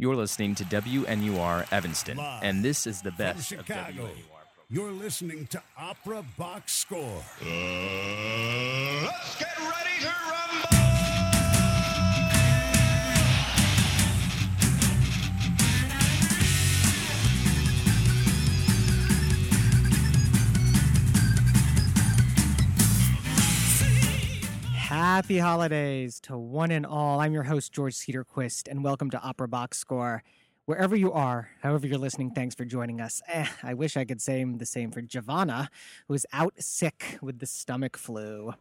You're listening to WNUR Evanston, Live and this is the From best of WNUR. you're listening to Opera Box Score. Uh, let's get ready to rumble! Happy holidays to one and all. I'm your host, George Cedarquist, and welcome to Opera Box Score. Wherever you are, however you're listening, thanks for joining us. Eh, I wish I could say the same for Giovanna, who is out sick with the stomach flu.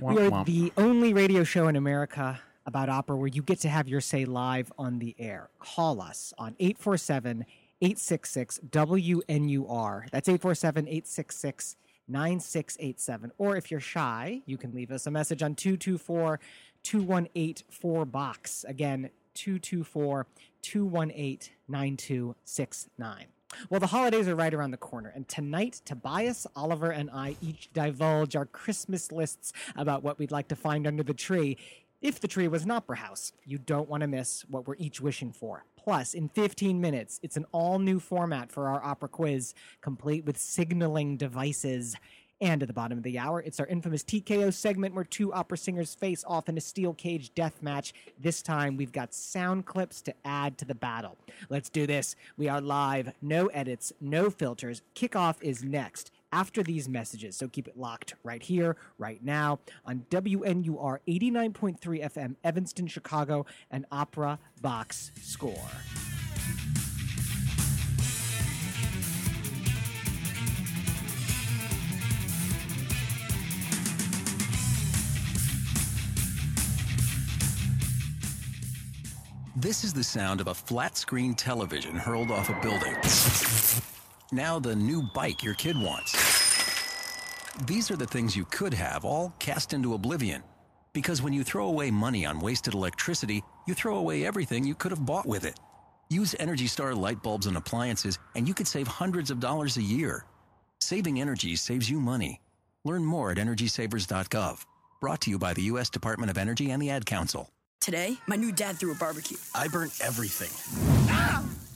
we are the only radio show in America about opera where you get to have your say live on the air. Call us on 847 866 WNUR. That's 847 866 9687. Or if you're shy, you can leave us a message on 224 218 4box. Again, 224 218 9269. Well, the holidays are right around the corner, and tonight, Tobias, Oliver, and I each divulge our Christmas lists about what we'd like to find under the tree. If the tree was an opera house, you don't want to miss what we're each wishing for. Plus, in 15 minutes, it's an all new format for our opera quiz, complete with signaling devices. And at the bottom of the hour, it's our infamous TKO segment where two opera singers face off in a steel cage death match. This time, we've got sound clips to add to the battle. Let's do this. We are live, no edits, no filters. Kickoff is next after these messages. So keep it locked right here, right now on WNUR 89.3 FM, Evanston, Chicago, and Opera Box Score. This is the sound of a flat screen television hurled off a building. Now, the new bike your kid wants. These are the things you could have all cast into oblivion. Because when you throw away money on wasted electricity, you throw away everything you could have bought with it. Use Energy Star light bulbs and appliances, and you could save hundreds of dollars a year. Saving energy saves you money. Learn more at EnergySavers.gov. Brought to you by the U.S. Department of Energy and the Ad Council. Today, my new dad threw a barbecue. I burnt everything. Ah!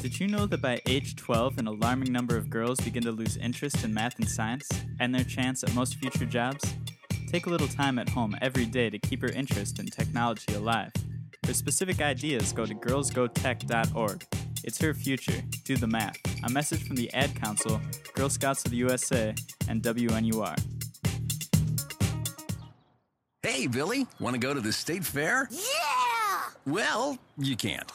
Did you know that by age 12, an alarming number of girls begin to lose interest in math and science and their chance at most future jobs? Take a little time at home every day to keep her interest in technology alive. For specific ideas, go to girlsgotech.org. It's her future. Do the math. A message from the Ad Council, Girl Scouts of the USA, and WNUR. Hey, Billy, want to go to the state fair? Yeah! Well, you can't.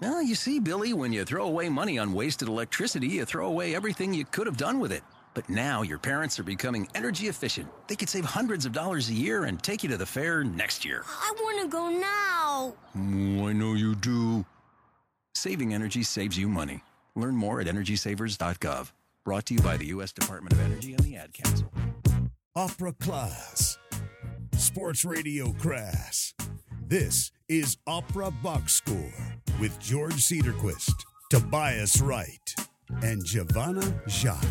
Well, you see, Billy, when you throw away money on wasted electricity, you throw away everything you could have done with it. But now your parents are becoming energy efficient. They could save hundreds of dollars a year and take you to the fair next year. I want to go now. Oh, I know you do. Saving energy saves you money. Learn more at EnergySavers.gov. Brought to you by the U.S. Department of Energy and the Ad Council. Opera Class. Sports Radio Crass. This is Opera Box Score with George Cedarquist, Tobias Wright, and Giovanna Jacques.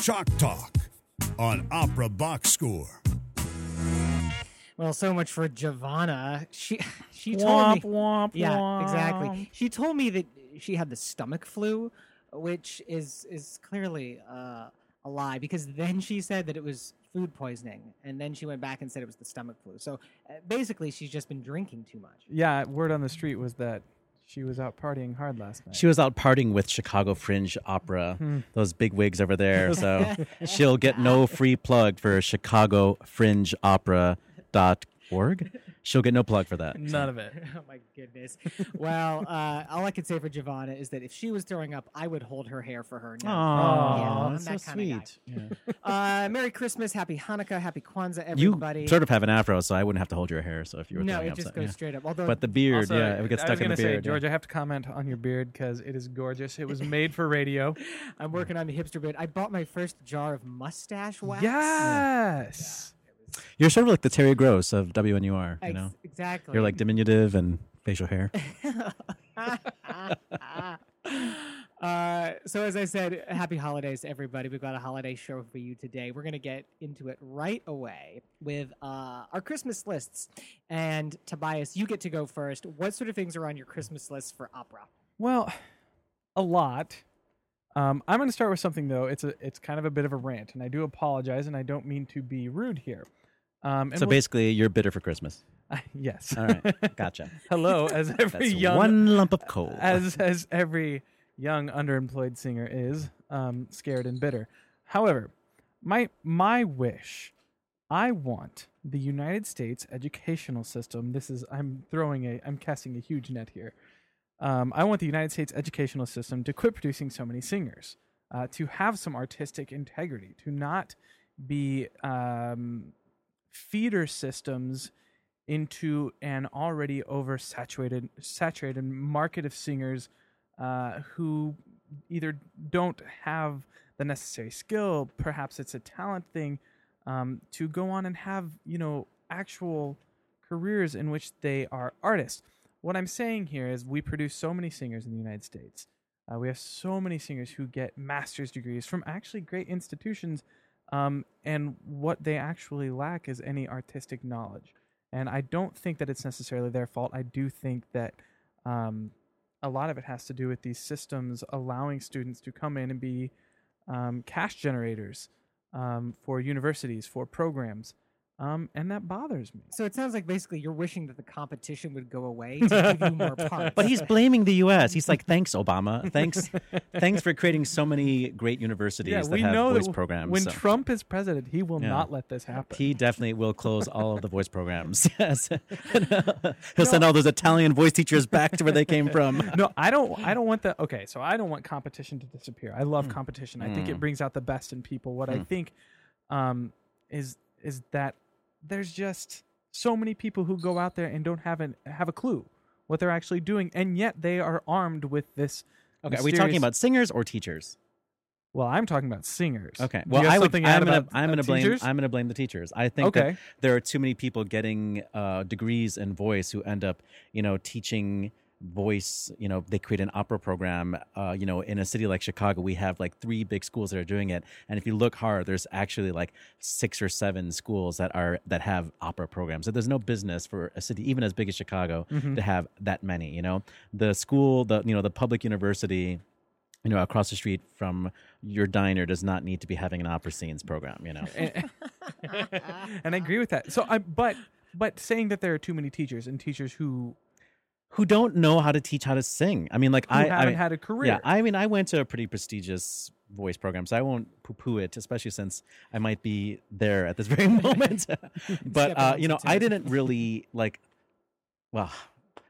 Chalk Talk on Opera Box Score. Well, so much for Giovanna. She she told me womp, Yeah, exactly. She told me that she had the stomach flu, which is is clearly uh, a lie because then she said that it was food poisoning, and then she went back and said it was the stomach flu. So uh, basically, she's just been drinking too much. Yeah, word on the street was that she was out partying hard last night. She was out partying with Chicago Fringe Opera, hmm. those big wigs over there. So she'll get no free plug for Chicago Fringe Opera dot org. She'll get no plug for that. None of it. oh my goodness. Well, uh, all I can say for Giovanna is that if she was throwing up, I would hold her hair for her. Now. Aw, yeah, I'm that's that so kinda guy. sweet. Uh, Merry Christmas, Happy Hanukkah, Happy Kwanzaa, everybody. You sort of have an afro, so I wouldn't have to hold your hair. So if you were throwing up, No, throwing it up, just so- goes yeah. straight up. Although- but the beard, Also, yeah, it would get I stuck was in gonna say, beard. yeah. George, I have to comment on your beard because it is gorgeous. It was made for radio. I'm working on the hipster beard. I bought my first jar of mustache wax. Yes. You're sort of like the Terry Gross of WNUR. You Ex- know, exactly. You're like diminutive and facial hair. uh, so as I said, happy holidays, to everybody. We've got a holiday show for you today. We're going to get into it right away with uh, our Christmas lists. And Tobias, you get to go first. What sort of things are on your Christmas list for opera? Well, a lot. Um, I'm going to start with something though. It's a it's kind of a bit of a rant, and I do apologize, and I don't mean to be rude here. Um, and so we'll- basically, you're bitter for Christmas. yes. All right, gotcha. Hello, as every young one lump of coal. as as every young underemployed singer is um, scared and bitter. However, my my wish, I want the United States educational system. This is I'm throwing a I'm casting a huge net here. Um, I want the United States educational system to quit producing so many singers, uh, to have some artistic integrity, to not be um, feeder systems into an already oversaturated saturated market of singers uh, who either don't have the necessary skill, perhaps it's a talent thing, um, to go on and have you know actual careers in which they are artists. What I'm saying here is we produce so many singers in the United States. Uh, we have so many singers who get master's degrees from actually great institutions, um, and what they actually lack is any artistic knowledge. And I don't think that it's necessarily their fault. I do think that um, a lot of it has to do with these systems allowing students to come in and be um, cash generators um, for universities, for programs. Um, and that bothers me. So it sounds like basically you're wishing that the competition would go away to give you more parts. But he's blaming the U.S. He's like, "Thanks, Obama. Thanks, thanks for creating so many great universities Yeah, that we have know voice that programs." when so- Trump is president, he will Yeah. not let this happen. He definitely will close all of the voice programs. Yes, he'll send all those Italian voice teachers back to where they came from. no, I don't. I don't want the. Okay, so I don't want competition to disappear. I Hmm. love competition. I think it Mm. brings out the best in people. What I Mm. think um, is is that there's just so many people who go out there and don't have an have a clue what they're actually doing, and yet they are armed with this. Okay, are we talking about singers or teachers? Well, I'm talking about singers. Okay. Well, I would, I'm gonna. about, I'm uh, gonna blame. teachers? I'm gonna blame the teachers. I think Okay. that there are too many people getting uh, degrees in voice who end up, you know, teaching voice. You know, they create an opera program. Uh, you know, in a city like Chicago, we have like three big schools that are doing it, and if you look hard, there's actually like six or seven schools that are that have opera programs. So there's no business for a city even as big as Chicago Mhm. to have that many. You know, the school, the you know, the public university you know, across the street from your diner does not need to be having an opera scenes program, you know. and, and I agree with that. So I, but but saying that there are too many teachers and teachers who who don't know how to teach how to sing. I mean, like Who I, haven't I had a career. Yeah. I mean, I went to a pretty prestigious voice program, so I won't poo-poo it, especially since I might be there at this very moment. but uh, you know, I didn't really like. Well,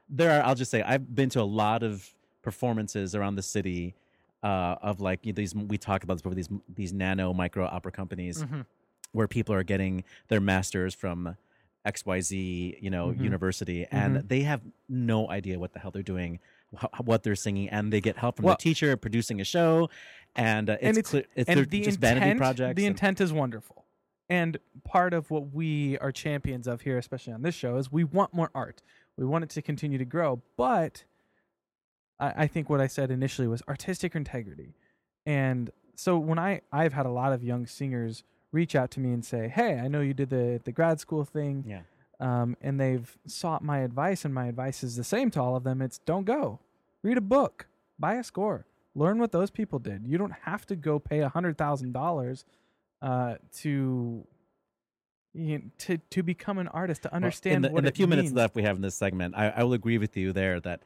there are. I'll just say I've been to a lot of performances around the city uh, of like these. We talked about this before. These these nano micro opera companies Mhm. where people are getting their masters from XYZ, you know, Mhm. university, and Mhm. they have no idea what the hell they're doing, wh- what they're singing, and they get help from Well- the teacher producing a show, and uh, it's and it's, clear, it's and the just intent, vanity projects. The and- intent is wonderful, and part of what we are champions of here, especially on this show, is we want more art. We want it to continue to grow, but I, I think what I said initially was artistic integrity, and so when I I've had a lot of young singers reach out to me and say, "Hey, I know you did the the grad school thing." Yeah. Um, and they've sought my advice, and my advice is the same to all of them. It's don't go. Read a book. Buy a score. Learn what those people did. You don't have to go pay a hundred thousand dollars uh, to you know, to to become an artist to Well, understand in the, what in the few minutes left we have in this segment, I, I will agree with you there that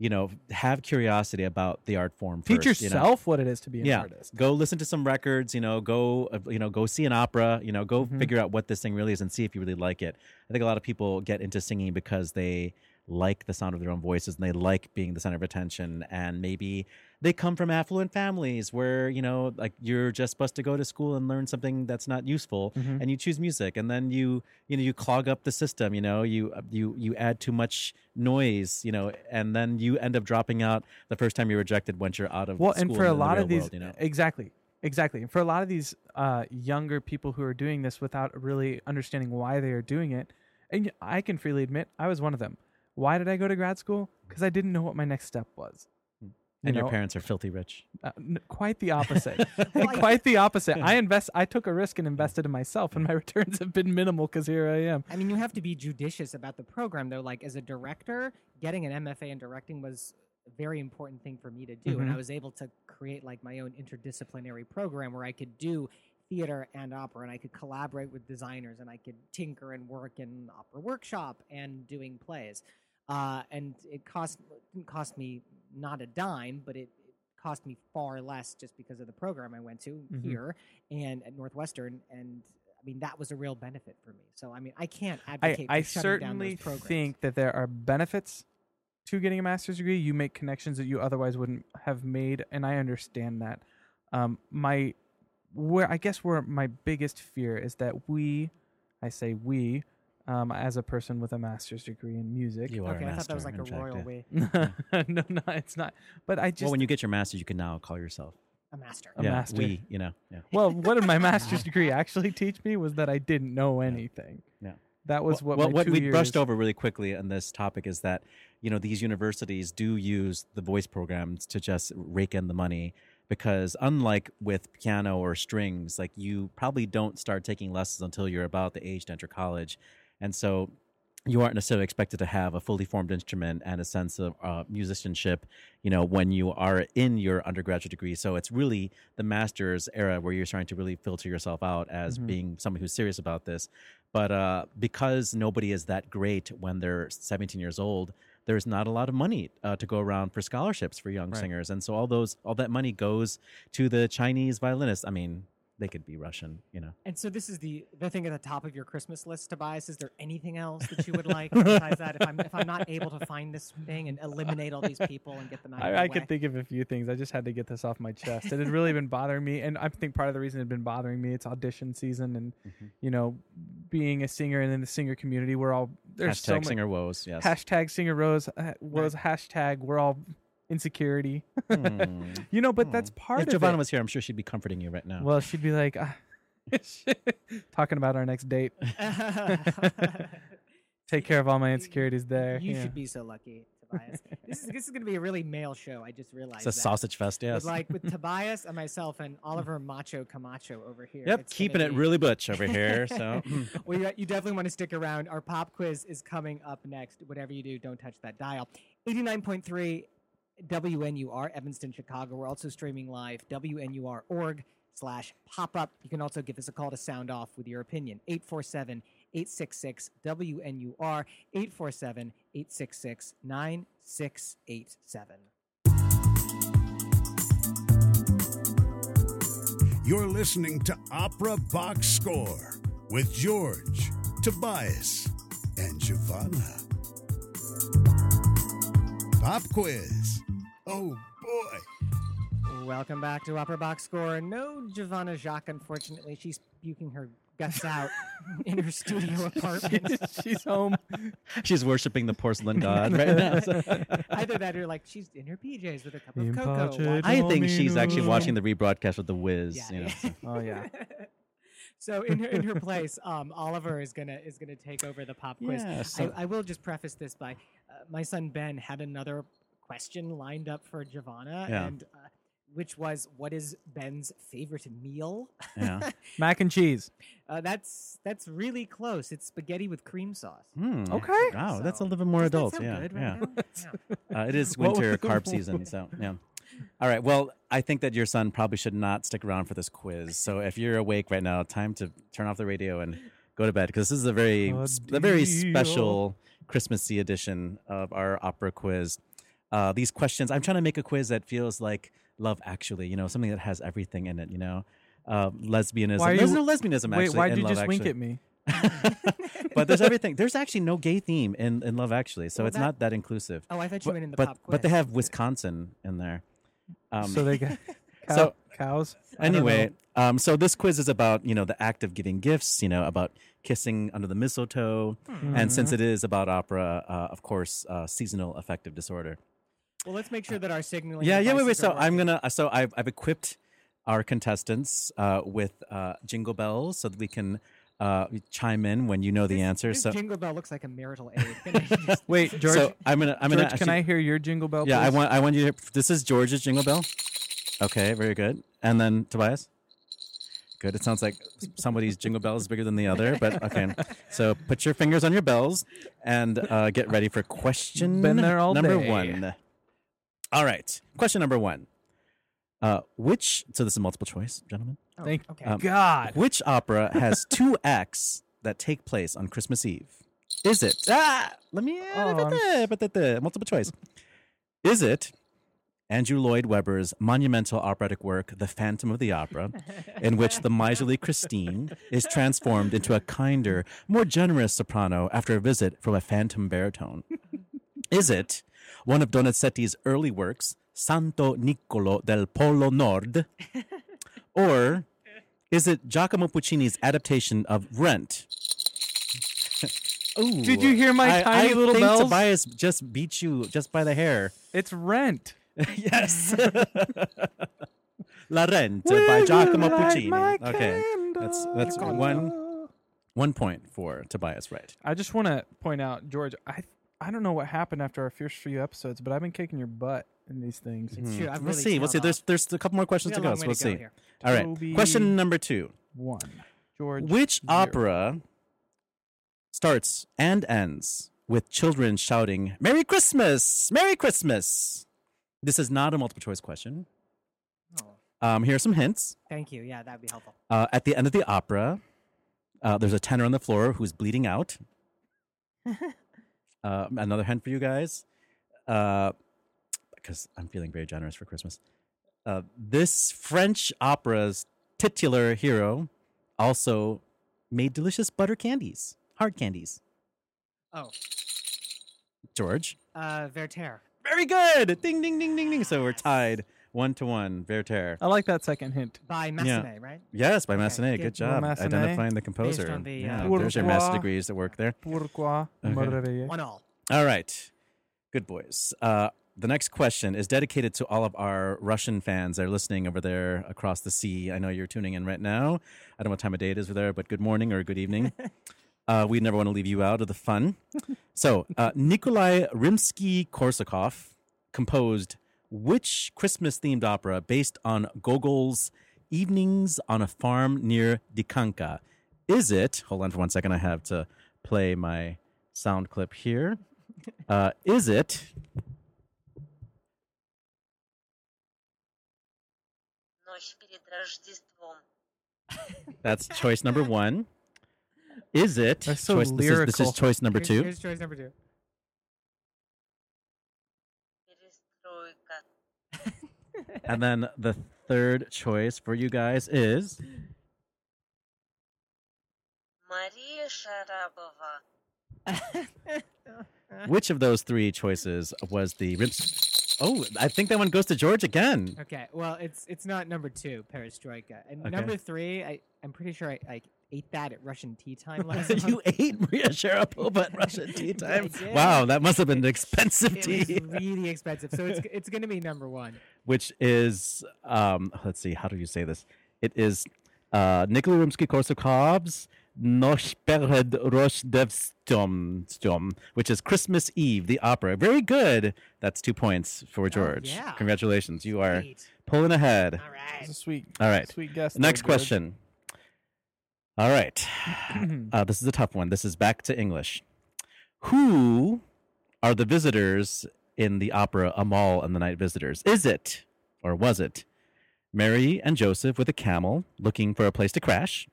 you know, have curiosity about the art form. Teach first, you know? yourself what it is to be an yeah. artist. Go listen to some records. You know, go uh, you know go see an opera. You know, go Mhm. figure out what this thing really is and see if you really like it. I think a lot of people get into singing because they like the sound of their own voices and they like being the center of attention. And maybe they come from affluent families where you know like you're just supposed to go to school and learn something that's not useful Mhm. and you choose music and then you you know you clog up the system you know you you you add too much noise you know and then you end up dropping out the first time you're rejected once you're out of well school and for a lot of these world, you know? exactly exactly. For a lot of these uh, younger people who are doing this without really understanding why they are doing it and i can freely admit i was one of them why did i go to grad school? Because i didn't know what my next step was. You and your parents are filthy rich. Uh, n- quite the opposite. Quite the opposite. I invest i took a risk and invested in myself and my returns have been minimal because here i am. I mean, you have to be judicious about the program, though. Like, as a director, getting an MFA in directing was a very important thing for me to do. And I was able to create, like, my own interdisciplinary program where I could do theater and opera, and I could collaborate with designers, and I could tinker and work in opera workshop and doing plays. Uh, and it cost it didn't cost me not a dime, but it, it cost me far less just because of the program I went to Mhm. here and at Northwestern. And I mean, that was a real benefit for me. So, I mean, I can't advocate I for shutting down those certainly think that there are benefits to getting a master's degree. You make connections that you otherwise wouldn't have made, and I understand that. Um, my where I guess where my biggest fear is that we, I say we, um, as a person with a master's degree in music. You are Okay, a I thought that was like a royal yeah. we. no, no, it's not. But I just well when you get your master's you can now call yourself A master. a yeah master. we you know yeah Well, what did my master's degree actually teach me was that I didn't know anything. Yeah. That was well, what well, my what two we years, brushed over really quickly on this topic is that you know these universities do use the voice programs to just rake in the money because unlike with piano or strings like you probably don't start taking lessons until you're about the age to enter college and so you aren't necessarily expected to have a fully formed instrument and a sense of uh, musicianship, you know, when you are in your undergraduate degree. So it's really the master's era where you're starting to really filter yourself out as Mhm. being someone who's serious about this. But uh, because nobody is that great when they're 17 years old, there's not a lot of money uh, to go around for scholarships for young Right. singers, and so all those all that money goes to the Chinese violinists. I mean, they could be Russian, you know. And so this is the the thing at the top of your Christmas list, Tobias. Is there anything else that you would like besides that? If I'm if I'm not able to find this thing and eliminate all these people and get them out of I, the I way. could think of a few things. I just had to get this off my chest. It had really been bothering me, and I think part of the reason it had been bothering me it's audition season, and Mm-hmm. you know, being a singer and in the singer community, we're all there's Hashtag so many, singer woes, yes. Hashtag singer rose uh, was hashtag we're all insecurity. Hmm. you know, but that's part of it. if of Giovanna it. was here, I'm sure she'd be comforting you right now. Well, she'd be like, ah, talking about our next date. Take care of all my insecurities there. You yeah. should be so lucky, Tobias. this is this is going to be a really male show. I just realized. It's a that. sausage fest, yes. With like with Tobias and myself and Oliver Macho Camacho over here. Yep, It's gonna keeping it be- really butch over here. So well, you, you definitely want to stick around. Our pop quiz is coming up next. Whatever you do, don't touch that dial. 89.3 WNUR, Evanston, Chicago. We're also streaming live, WNUR.org slash pop up. You can also give us a call to sound off with your opinion. 847 866 WNUR, 847 866 9687. You're listening to Opera Box Score with George, Tobias, and Giovanna. Pop quiz. Oh boy. Welcome back to Opera Box Score. No Giovanna Jacques, unfortunately. She's puking her guts out in her studio apartment. She's home. she's worshiping the porcelain god right now. So- Either that or like she's in her PJs with a cup of In cocoa. pace I think she's actually watching the rebroadcast with the Wiz. Yeah. You know, so. Oh yeah. so in her in her place, um, Oliver is gonna is gonna take over the pop quiz. Yeah, so- I, I will just preface this by uh, my son Ben had another question lined up for Giovanna, Yeah. and uh, which was what is Ben's favorite meal? Yeah. Mac and cheese. uh, that's that's really close. It's spaghetti with cream sauce. Hmm. Okay. Wow, that's a little bit more Does that adult. sound Yeah. good yeah. right now? Uh, it is winter was- carb season, so yeah. All right. Well, I think that your son probably should not stick around for this quiz. So if you're awake right now, time to turn off the radio and go to bed because this is a very A a very special Christmassy edition of our opera quiz. Uh, these questions. I'm trying to make a quiz that feels like Love Actually. You know, something that has everything in it. You know, uh, lesbianism. Why are There's you- no lesbianism. Wait, actually, why'd in you Love just wink at me? but there's everything. There's actually no gay theme in, in Love Actually, so Well, it's that- not that inclusive. Oh, I thought you but, meant in the but, pop But they have Wisconsin in there. Um, so they got cow, so- cows. I anyway, um, so this quiz is about you know the act of giving gifts, you know about kissing under the mistletoe, and since it is about opera, uh, of course, uh, seasonal affective disorder. Well, let's make sure that our signaling. Yeah, yeah, wait, wait. devices are So I'm gonna. So I've I've equipped our contestants uh, with uh, jingle bells so that we can uh, chime in when you know the answer. This So jingle bell looks like a marital aid. Just- Wait, George. so I'm gonna. I'm George, gonna. can actually- I hear your jingle bell? Yeah, I want. I want you. To, this is George's jingle bell. Okay, very good. And then Tobias. Good. It sounds like somebody's jingle bell is bigger than the other, but okay. So put your fingers on your bells and uh, get ready for question Been there all number day. one. All right. Question number one. Uh, which? So this is multiple choice, gentlemen. Oh, Thank okay. Um, God. Which opera has two acts that take place on Christmas Eve? Is it? Ah, let me. Oh, but the, the, the, multiple choice. Is it Andrew Lloyd Webber's monumental operatic work, The Phantom of the Opera, in which the miserly Christine is transformed into a kinder, more generous soprano after a visit from a phantom baritone? Is it one of Donizetti's early works, Santo Niccolo del Polo Nord? Or is it Giacomo Puccini's adaptation of Rent? Ooh, Did you hear my I, tiny I little think bells? Tobias just beat you just by the hair. It's Rent. yes. La Rent by Giacomo you light Puccini. my Okay, that's that's one one point for Tobias. Right. I just want to point out, George. I I don't know what happened after our first few episodes, but I've been kicking your butt in these things. It's true. I've We'll really see. We'll tailed see. There's off. there's a couple more questions We to got a go. long So way we'll to go see. here. All right. Toby- Question number two. One, George. Which zero. opera starts and ends with children shouting "Merry Christmas! Merry Christmas"? This is not a multiple choice question. Oh, Um, here are some hints. thank you. Yeah, that'd be helpful. Uh, at the end of the opera, uh, there's a tenor on the floor who's bleeding out. uh, another hint for you guys, uh, because I'm feeling very generous for Christmas. Uh, this French opera's titular hero also made delicious butter candies, hard candies. Oh, George, uh, Werther. very good. Ding, ding, ding, ding, ding. So we're tied one to one. Werther. I like that second hint. by Massenet, right? Yes, by Okay, Massenet. good. Good job Massenet. identifying the composer. on the, yeah, uh, there's your master degrees that work there. Pourquoi Okay. me? One all. All right. Good boys. Uh, the next question is dedicated to all of our Russian fans that are listening over there across the sea. I know you're tuning in right now. I don't know what time of day it is over there, but good morning or good evening. uh, we never want to leave you out of the fun. So, uh, Nikolai Rimsky Korsakov composed which Christmas themed opera based on Gogol's Evenings on a Farm near Dikanka? Is it, hold on for one second, I have to play my sound clip here. Uh, is it That's choice number one. Is it? So choice, this, is, this, is, choice number two. Here's, here's choice number two. And then the third choice for you guys is Maria Sharapova. Which of those three choices was the? Oh, I think that one goes to George again. Okay, well, it's it's not number two, Perestroika, and okay. number three. I I'm pretty sure I, I ate that at Russian tea time last month. you ate Maria Sharapova at Russian tea time. did. Wow, that must have been an expensive It tea. was really expensive, so it's it's gonna be number one. which is um let's see how do you say this it is uh Nikolai Rimsky-Korsakov's Nosh Pered Roshdevstom, which is Christmas Eve, the opera. Very good. That's two points for George. yeah. Congratulations. You are Sweet. pulling ahead. All right. It's a sweet, All right. sweet guess. there, Next George. All right. uh, this is a tough one. This is back to English. Who are the visitors in the opera Amahl and the Night Visitors? Is it, or was it, Mary and Joseph with a camel looking for a place to crash?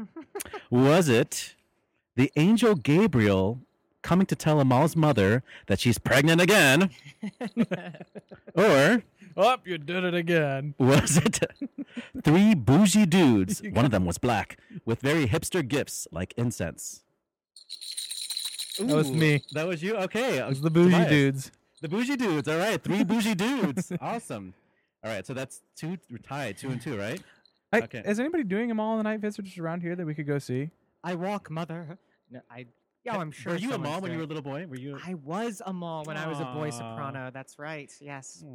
was it the angel Gabriel coming to tell Amahl's mother that she's pregnant again? or Oh, you did it again. was it three bougie dudes? One of them was black with very hipster gifts like incense. That was Ooh, me. That was you. Okay, It was uh, the bougie Tobias. dudes. The bougie dudes. All right, three bougie dudes. awesome. All right, so that's two. We're tied, two and two, right? I, Okay. Is anybody doing Amahl and the night visitors around here that we could go see? I walk, mother. No, I. Yeah, I'm sure. Were you a someone's mom when you were a little boy? Were you? I was Amahl when I was a boy soprano. That's right. Yes. Aw.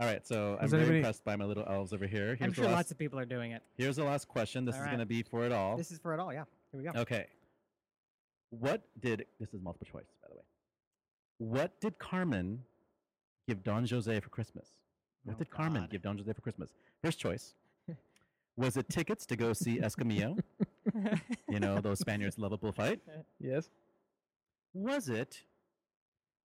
All right, so I'm Has very anybody- impressed by my little elves over here. Here's I'm sure last, lots of people are doing it. Here's the last question. This All is right. going to be for it all. This is for it all. Yeah. Here we go. Okay. What did this is multiple choice, by the way. What did Carmen give Don Jose for Christmas? What Oh, did Carmen God. give Don Jose for Christmas? First choice. Was it tickets to go see Escamillo? you know, those Spaniards love a bullfight. Yes. Was it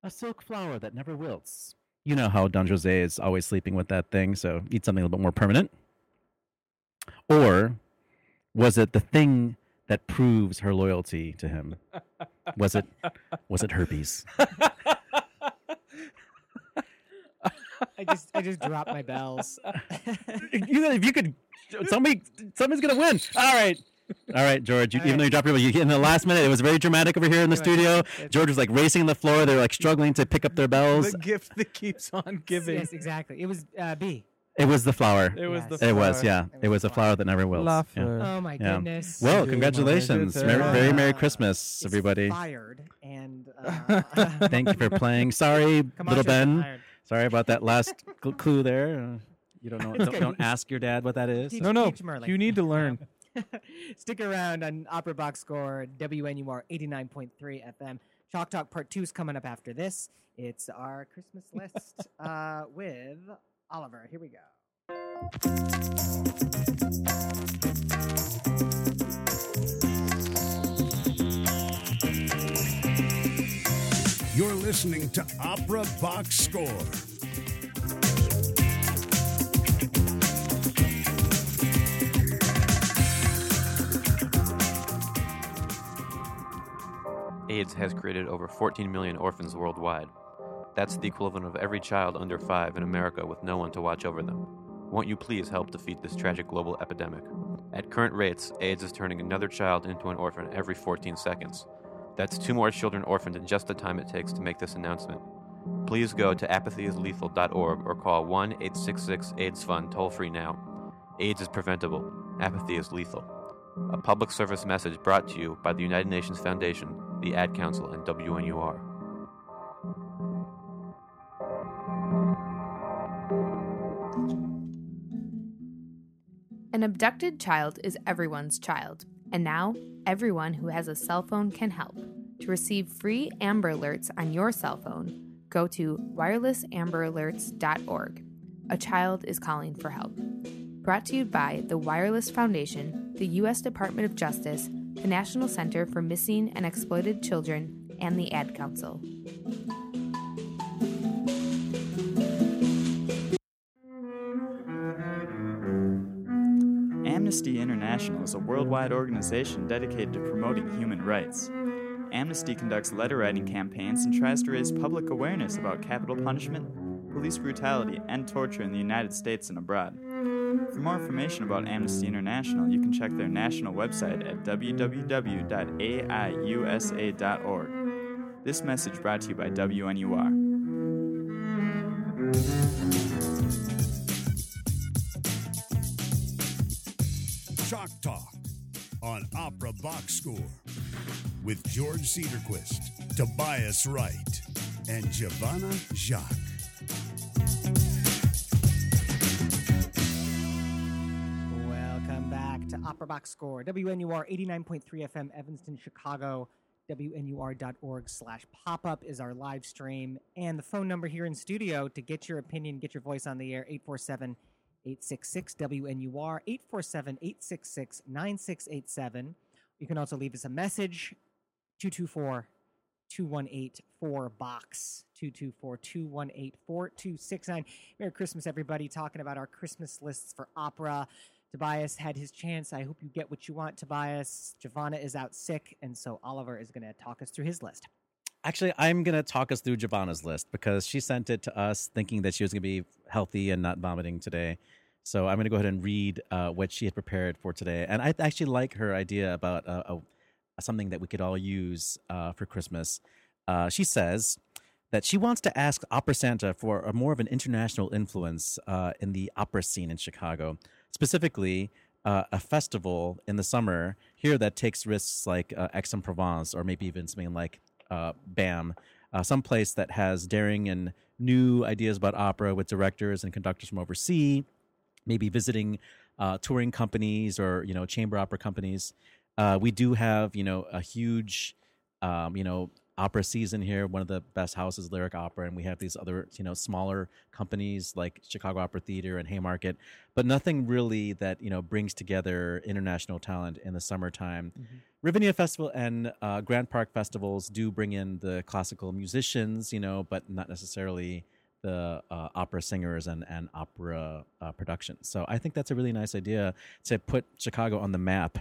a silk flower that never wilts? You know how Don Jose is always sleeping with that thing, so eat something a little bit more permanent. Or was it the thing that proves her loyalty to him? Was it was it herpes? I just I just dropped my bells. you if you could somebody somebody's gonna win. All right. All right, George. You, All even right. though you dropped your bell, you get in the last minute, it was very dramatic over here in the Anyway, studio. it's- George was like racing the floor. They were like struggling to pick up their bells. The gift that keeps on giving. Yes, exactly. It was uh, B. It was the flower. It was Yes. the It was, yeah. It It was was the a flower that never wilts. Yeah. Oh my Yeah. goodness. Well, congratulations. more Merry, very Merry Uh, Christmas, is everybody. Fired and uh, Thank you for playing. Sorry, Come on, little Ben. fired. Sorry about that last cl- clue there. Uh, you don't know. Don't, don't ask your dad what that is. Teach- No, no. You need to learn. Stick around on Opera Box Score, WNUR 89.3 FM. Chalk Talk Part 2 is coming up after this. It's our Christmas list uh, with Oliver. Here we go. You're listening to Opera Box Score. AIDS has mm-hmm. created over 14 million orphans worldwide. That's the equivalent of every child under five in America with no one to watch over them. Won't you please help defeat this tragic global epidemic? At current rates, AIDS is turning another child into an orphan every 14 seconds. That's two more children orphaned in just the time it takes to make this announcement. Please go to apathyisLethal.org or call 1 866 AIDS Fund toll free now. AIDS is preventable. Apathy is lethal. A public service message brought to you by the United Nations Foundation, the Ad Council, and WNUR. An abducted child is everyone's child, and now everyone who has a cell phone can help. To receive free Amber Alerts on your cell phone, go to wirelessamberalerts.org. A child is calling for help. Brought to you by the Wireless Foundation, the U.S. Department of Justice, the National Center for Missing and Exploited Children, and the Ad Council. Amnesty International is a worldwide organization dedicated to promoting human rights. Amnesty conducts letter writing campaigns and tries to raise public awareness about capital punishment, police brutality, and torture in the United States and abroad. For more information about Amnesty International, you can check their national website at www.aiusa.org. This message brought to you by WNUR. Chalk Talk on Opera Box Score with George Cedarquist, Tobias Wright, and Giovanna Jacques. Box Score, WNUR 89.3 FM, Evanston, Chicago. WNUR.org slash pop up is our live stream. And the phone number here in studio to get your opinion, get your voice on the air 847 866 WNUR, 847 866 9687. You can also leave us a message 224 218 4 box 224 218 4269. Merry Christmas, everybody. Talking about our Christmas lists for opera. Tobias had his chance. I hope you get what you want, Tobias. Giovanna is out sick, and so Oliver is going to talk us through his list. Actually, I'm going to talk us through Giovanna's list because she sent it to us thinking that she was going to be healthy and not vomiting today. So I'm going to go ahead and read uh, what she had prepared for today. And I actually like her idea about uh, a, something that we could all use uh, for Christmas. Uh, she says that she wants to ask Opera Santa for a more of an international influence uh, in the opera scene in Chicago, specifically uh, a festival in the summer here that takes risks like uh, Aix-en-Provence or maybe even something like uh, BAM, uh, some place that has daring and new ideas about opera with directors and conductors from overseas, maybe visiting uh, touring companies or you know chamber opera companies. We do have you know a huge um, you know opera season here. One of the best houses, Lyric Opera, and we have these other you know smaller companies like Chicago Opera Theater and Haymarket, but nothing really that you know brings together international talent in the summertime. Mm-hmm. Festival and uh, Grant Park festivals do bring in the classical musicians, you know, but not necessarily the uh, opera singers and, and opera uh, productions. So I think that's a really nice idea to put Chicago on the map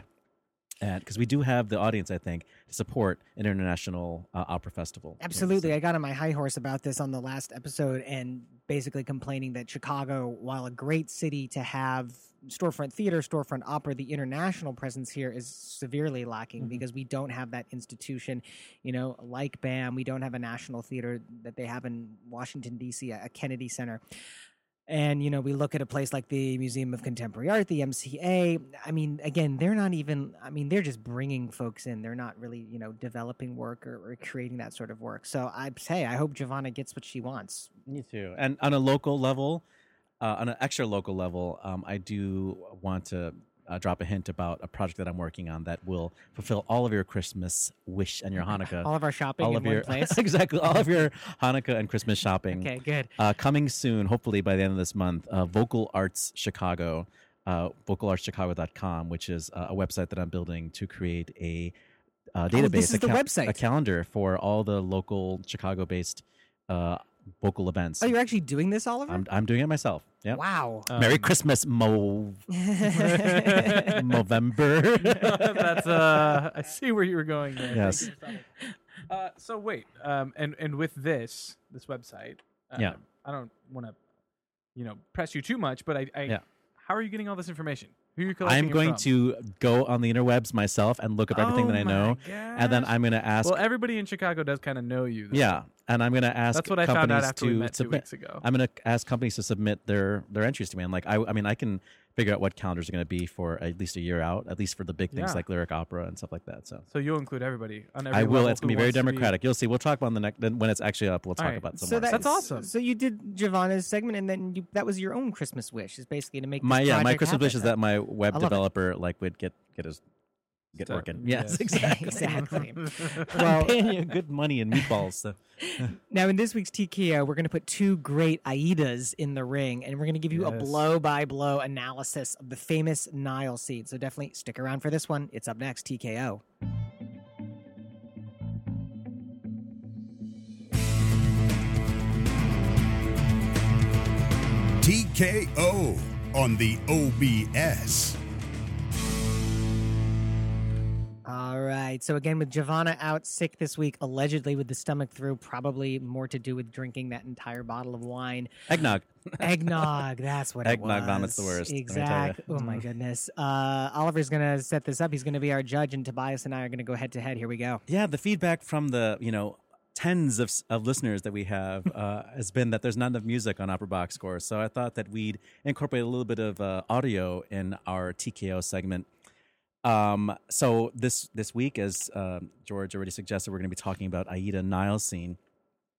and because we do have the audience, I think, to support an international uh, opera festival. Absolutely, I got on my high horse about this on the last episode, and basically complaining that Chicago, while a great city to have storefront theater, storefront opera, the international presence here is severely lacking mm-hmm. because we don't have that institution, you know, like BAM. We don't have a national theater that they have in Washington D.C., a Kennedy Center. And, you know, we look at a place like the Museum of Contemporary Art, the MCA. I mean, again, they're not even, I mean, they're just bringing folks in. They're not really, you know, developing work or, or creating that sort of work. So I say, I hope Giovanna gets what she wants. Me too. And on a local level, uh, on an extra local level, um, I do want to uh, drop a hint about a project that I'm working on that will fulfill all of your Christmas wish and your Hanukkah. all of our shopping all in of your, place. exactly. All of your Hanukkah and Christmas shopping. Okay, good. Uh, coming soon, hopefully by the end of this month, uh, Vocal Arts Chicago, uh, vocalartschicago.com, which is uh, a website that I'm building to create a uh, database, oh, this is a, the website. a calendar for all the local Chicago-based uh, vocal events. Oh, you're actually doing this, Oliver? I'm, I'm doing it myself. Yeah. Wow. Merry um, Christmas, Mo. November. That's uh. I see where you were going there. Yes. Uh, so wait, um, and and with this this website, uh, yeah, I don't want to, you know, press you too much, but I, I yeah. how are you getting all this information? Who are I'm going to go on the interwebs myself and look up everything oh that I know, and then I'm going to ask. Well, everybody in Chicago does kind of know you. Though. Yeah, and I'm going to ask. That's what I found out after we met submit. two weeks ago. I'm going to ask companies to submit their their entries to me. And like, I, I mean, I can figure out what calendars are going to be for at least a year out, at least for the big things Yeah. like lyric opera and stuff like that. So. So you'll include everybody on every I will. level It's going to be very wants to democratic. You'll see. We'll talk about the next. Then when it's actually up, we'll talk All right. about some so more. that's, That's awesome. So you did Giovanna's segment, and then you, that was your own Christmas wish, is basically to make this my yeah, my project Christmas wish is that my web I love it. developer like would get get his get Start- working. yes. Yes, exactly. exactly. I'm well, paying you good money in meatballs. So. now in this week's TKO, we're going to put two great Aidas in the ring, and we're going to give you a blow-by-blow analysis of the famous Nile scene. So definitely stick around for this one. It's up next, TKO. TKO on the OBS. Right. So again, with Giovanna out sick this week, allegedly with the stomach through, probably more to do with drinking that entire bottle of wine. Eggnog. Eggnog. That's what Eggnog vomit's the worst, let me tell ya. Exactly. Oh my goodness. Uh, Oliver's gonna set this up. He's gonna be our judge, and Tobias and I are gonna go head to head. Here we go. Yeah, the feedback from the you know tens of, of listeners that we have uh, has been that there's not enough music on Opera Box Score. So I thought that we'd incorporate a little bit of uh, audio in our TKO segment. Um, so this this week, as uh, George already suggested, we're going to be talking about Aida Nile scene.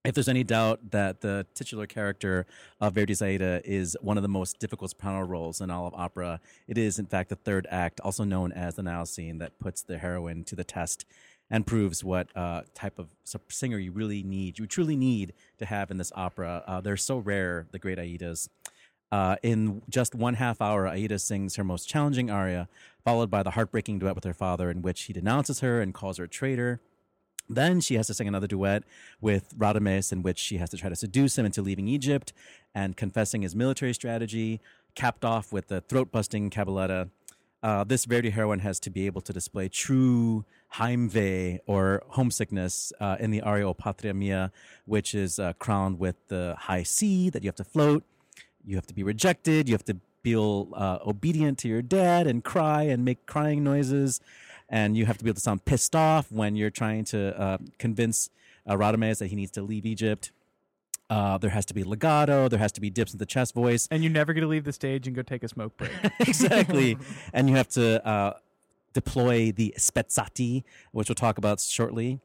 If there's any doubt that the titular character of Verdi's Aida is one of the most difficult soprano roles in all of opera, it is in fact the third act, also known as the Nile scene, that puts the heroine to the test and proves what uh, type of singer you really need, you truly need to have in this opera. Uh, they're so rare, the great Aidas. Uh, in just one half hour, Aida sings her most challenging aria, followed by the heartbreaking duet with her father, in which he denounces her and calls her a traitor. Then she has to sing another duet with Radames, in which she has to try to seduce him into leaving Egypt and confessing his military strategy, capped off with the throat busting cabaletta. uh, this Verdi heroine has to be able to display true Heimweh or homesickness uh, in the aria O Patria Mia, which is uh, crowned with the high C that you have to float. You have to be rejected. You have to feel uh, obedient to your dad and cry and make crying noises. And you have to be able to sound pissed off when you're trying to uh, convince uh, Radames that he needs to leave Egypt. Uh, there has to be legato. There has to be dips in the chest voice. And you're never get to leave the stage and go take a smoke break. exactly. and you have to uh, deploy the spezzati, which we'll talk about shortly.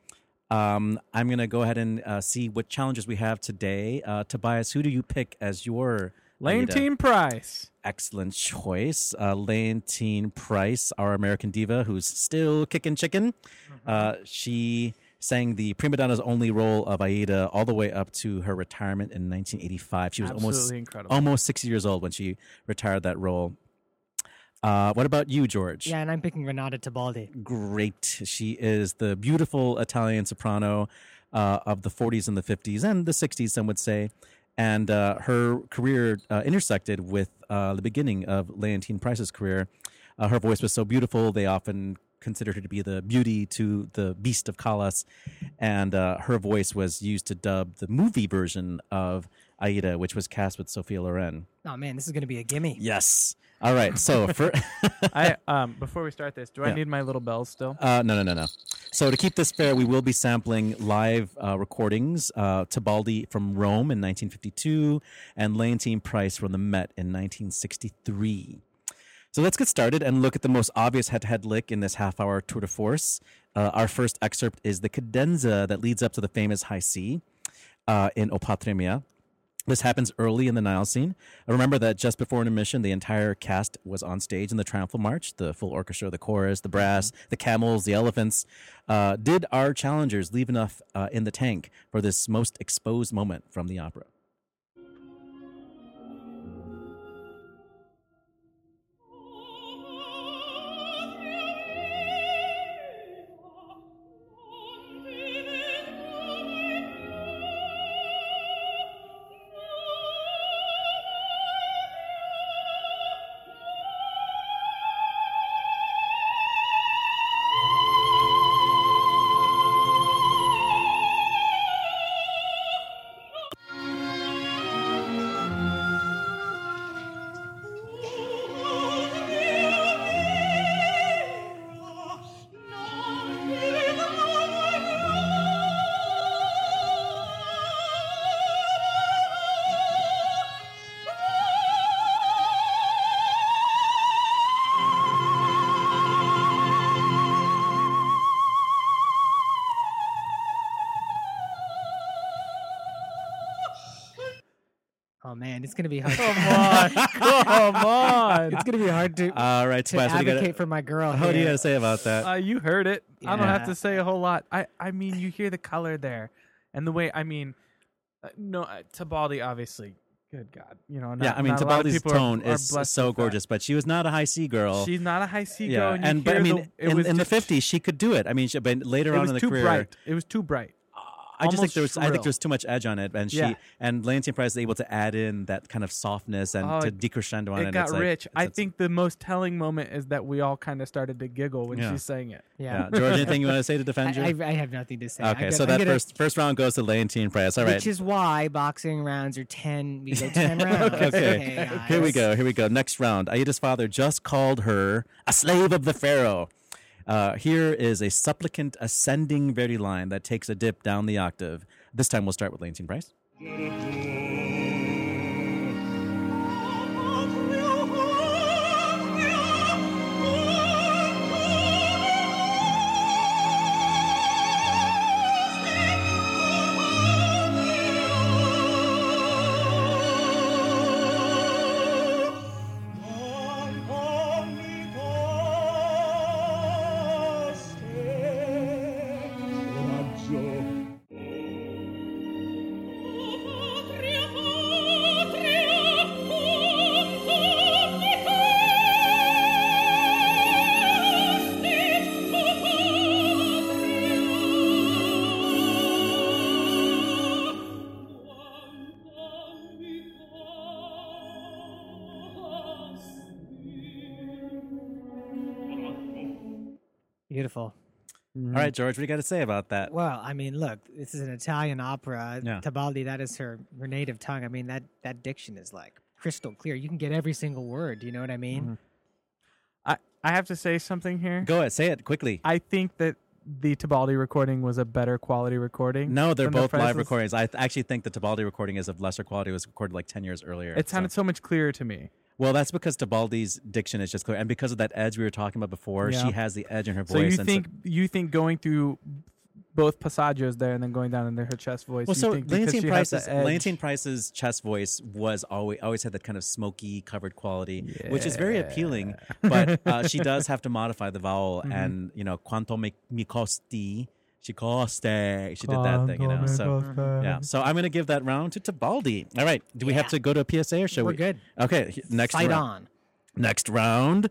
Um, I'm going to go ahead and uh, see what challenges we have today. Uh, Tobias, who do you pick as your Leontyne Price? Excellent choice. Uh, Leontyne Price, our American diva who's still kicking chicken. Uh, she sang the prima donna's only role of Aida all the way up to her retirement in 1985. She was almost incredible. almost 60 years old when she retired that role. Uh, what about you, George? Yeah, and I'm picking Renata Tebaldi. Great. She is the beautiful Italian soprano uh, of the 40s and the 50s and the 60s, some would say. And uh, her career uh, intersected with uh, the beginning of Leontyne Price's career. Uh, her voice was so beautiful, they often considered her to be the beauty to the beast of Callas. And uh, her voice was used to dub the movie version of Aida, which was cast with Sophia Loren. Oh man, this is going to be a gimme. Yes. All right. So for I um before we start this, do I Yeah. need my little bells still? Uh, no, no, no, no. So to keep this fair, we will be sampling live uh, recordings. Uh, Tebaldi from Rome in 1952 and Leontyne Price from the Met in 1963. So let's get started and look at the most obvious head-to-head lick in this half-hour tour de force. Uh, our first excerpt is the cadenza that leads up to the famous high C uh, in O Patria Mia. This happens early in the Nile scene. I remember that just before an intermission, the entire cast was on stage in the Triumphal March. The full orchestra, the chorus, the brass, the camels, the elephants. Uh, did our challengers leave enough uh, in the tank for this most exposed moment from the opera? Oh man, it's going to be hard. Come on, come on. It's going to be hard to All right, to Tobias, what do you gotta- advocate for my girl. What do you here. got to say about that? Uh, you heard it. I don't have Yeah. to say a whole lot. I, I mean, you hear the color there, and the way. I mean, uh, no, uh, Tebaldi obviously. Good God, you know. Not, yeah, I mean, not a lot of Tebaldi's people are- tone are is blessed so with that. gorgeous, but she was not a high C girl. She's not a high C yeah, girl, and, you and but I hear mean, the, it in, was in the just- '50s, she could do it. I mean, she, but later it on was in the too career, bright. It was too bright. I just think Almost there was. I think shrill. there was too much edge on it, and she Yeah. and Leontyne Price is able to add in that kind of softness and Oh, to decrescendo on it. It got It's like- rich. it's- I it's- think the most telling moment is that we all kind of started to giggle when Yeah. she sang it. Yeah, George, anything you want to say to defend you? I, I, I have nothing to say. Okay, gonna- so I'm that gonna- first first round goes to Leontyne Price. All right, Which is why boxing rounds are ten. We go ten rounds. okay. Here we go. Here we go. Next round. Aida's father just called her a slave of the pharaoh. Uh, here is a supplicant ascending Verdi line that takes a dip down the octave. This time we'll start with Leontyne Price. Beautiful. All right, George, what do you got to say about that? Well, I mean, look, this is an Italian opera. Yeah. Tebaldi, that is her, her native tongue. I mean, that, that diction is like crystal clear. You can get every single word. Do you know what I mean? Mhm. I I have to say something here. Go ahead, say it quickly. I think that the Tebaldi recording was a better quality recording. No, they're than the both live recordings. I th- actually think the Tebaldi recording is of lesser quality. It was recorded like 10 years earlier. It so- sounded so much clearer to me. Well, that's because Tebaldi's diction is just clear. And because of that edge we were talking about before, Yeah. she has the edge in her So voice. you and think you think going through both passaggios there and then going down into her chest voice. Well, you so think because Leontyne she has the Price's edge- Price's chest voice was always always had that kind of smoky, covered quality, which is very appealing. But uh, she does have to modify the vowel, Mhm. and you know, quanto mi, mi costi. She coste. She did that thing, you know. So yeah. So I'm going to give that round to Tebaldi. All right. Do we have to go to a PSA or should We're we? good. Okay. he- Next Fight round. on. Next round.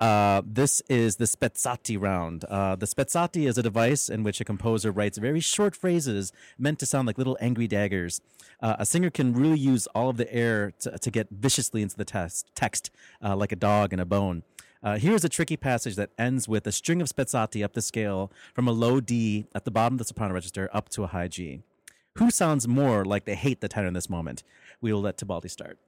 Uh, this is the spezzati round. Uh, the spezzati is a device in which a composer writes very short phrases meant to sound like little angry daggers. Uh, a singer can really use all of the air to, to get viciously into the text, text uh, like a dog in a bone. Uh, here's a tricky passage that ends with a string of spezzati up the scale from a low D at the bottom of the soprano register up to a high G. Who sounds more like they hate the tenor in this moment? We will let Tebaldi start.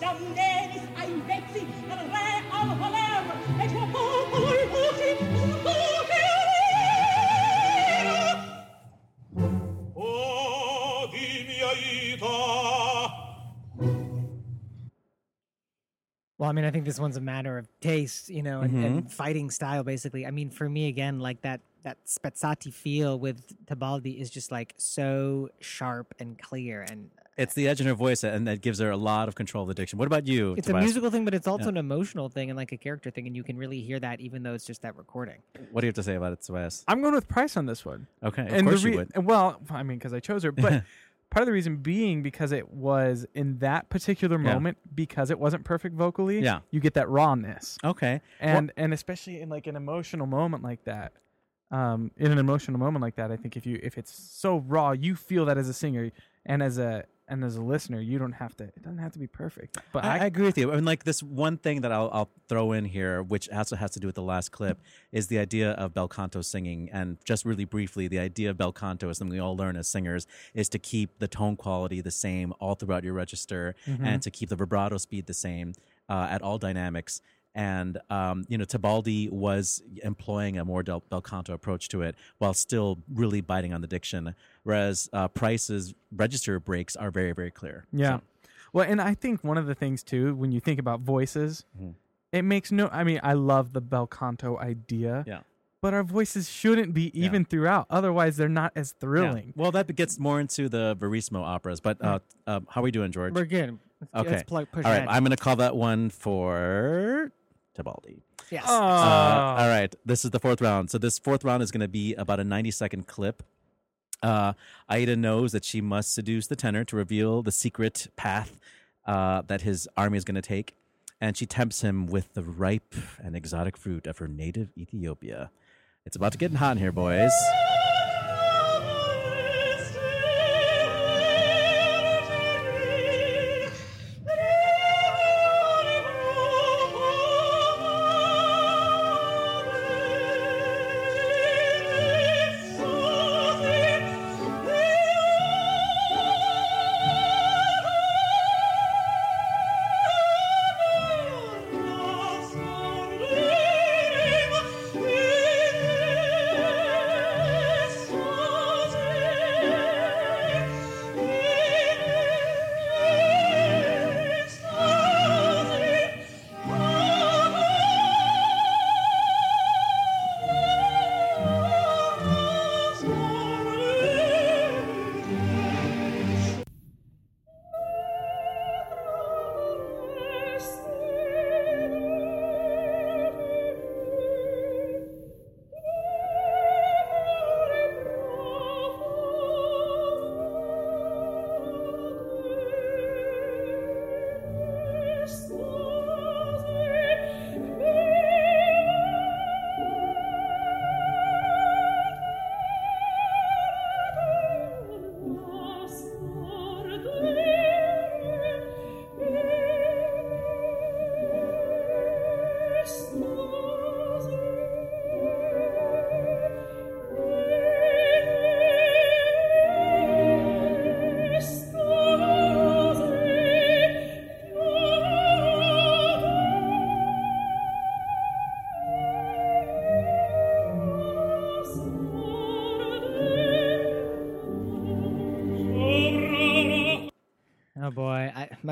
Da nevis ai vezzi del re al voler e I mean, I think this one's a matter of taste, you know, and, Mm-hmm. and fighting style, basically. I mean, for me, again, like that that spezzati feel with Tebaldi is just like so sharp and clear, and It's the edge in her voice, and that gives her a lot of control of the diction. What about you? it's a musical thing, but it's also Yeah. an emotional thing and like a character thing, and you can really hear that even though it's just that recording. What do you have to say about it, Tobias? I'm going with Price on this one. Okay, of and course the you would. Well, I mean, because I chose her, but part of the reason being because it was in that particular Yeah. moment because it wasn't perfect vocally. Yeah. you get that rawness. Okay, and and especially in like an emotional moment like that. Um, in an emotional moment like that, I think if you if it's so raw, you feel that as a singer and as a and as a listener, you don't have to. It doesn't have to be perfect. But I, I, I agree with you. I mean, like this one thing that I'll, I'll throw in here, which also has to do with the last clip, is the idea of bel canto singing. And just really briefly, the idea of bel canto is something we all learn as singers is to keep the tone quality the same all throughout your register, Mhm. and to keep the vibrato speed the same uh, at all dynamics. And um, you know, Tebaldi was employing a more del- bel canto approach to it, while still really biting on the diction. Whereas uh, Price's register breaks are very, very clear. Yeah. So- Well, and I think one of the things too, when you think about voices, Mhm. it makes no. I mean, I love the bel canto idea. Yeah. But our voices shouldn't be even throughout. Otherwise, they're not as Yeah. thrilling. Well, that gets more into the Verismo operas. But uh, uh, how are we doing, George? We're good. Let's- Okay. let's plug- push all right. ahead. I'm going to call that one for Tebaldi. Yes. Uh, all right. This is the fourth round. So this fourth round is going to be about a 90 second clip. Uh, Aida knows that she must seduce the tenor to reveal the secret path uh, that his army is going to take, and she tempts him with the ripe and exotic fruit of her native Ethiopia. It's about to get hot in here, boys.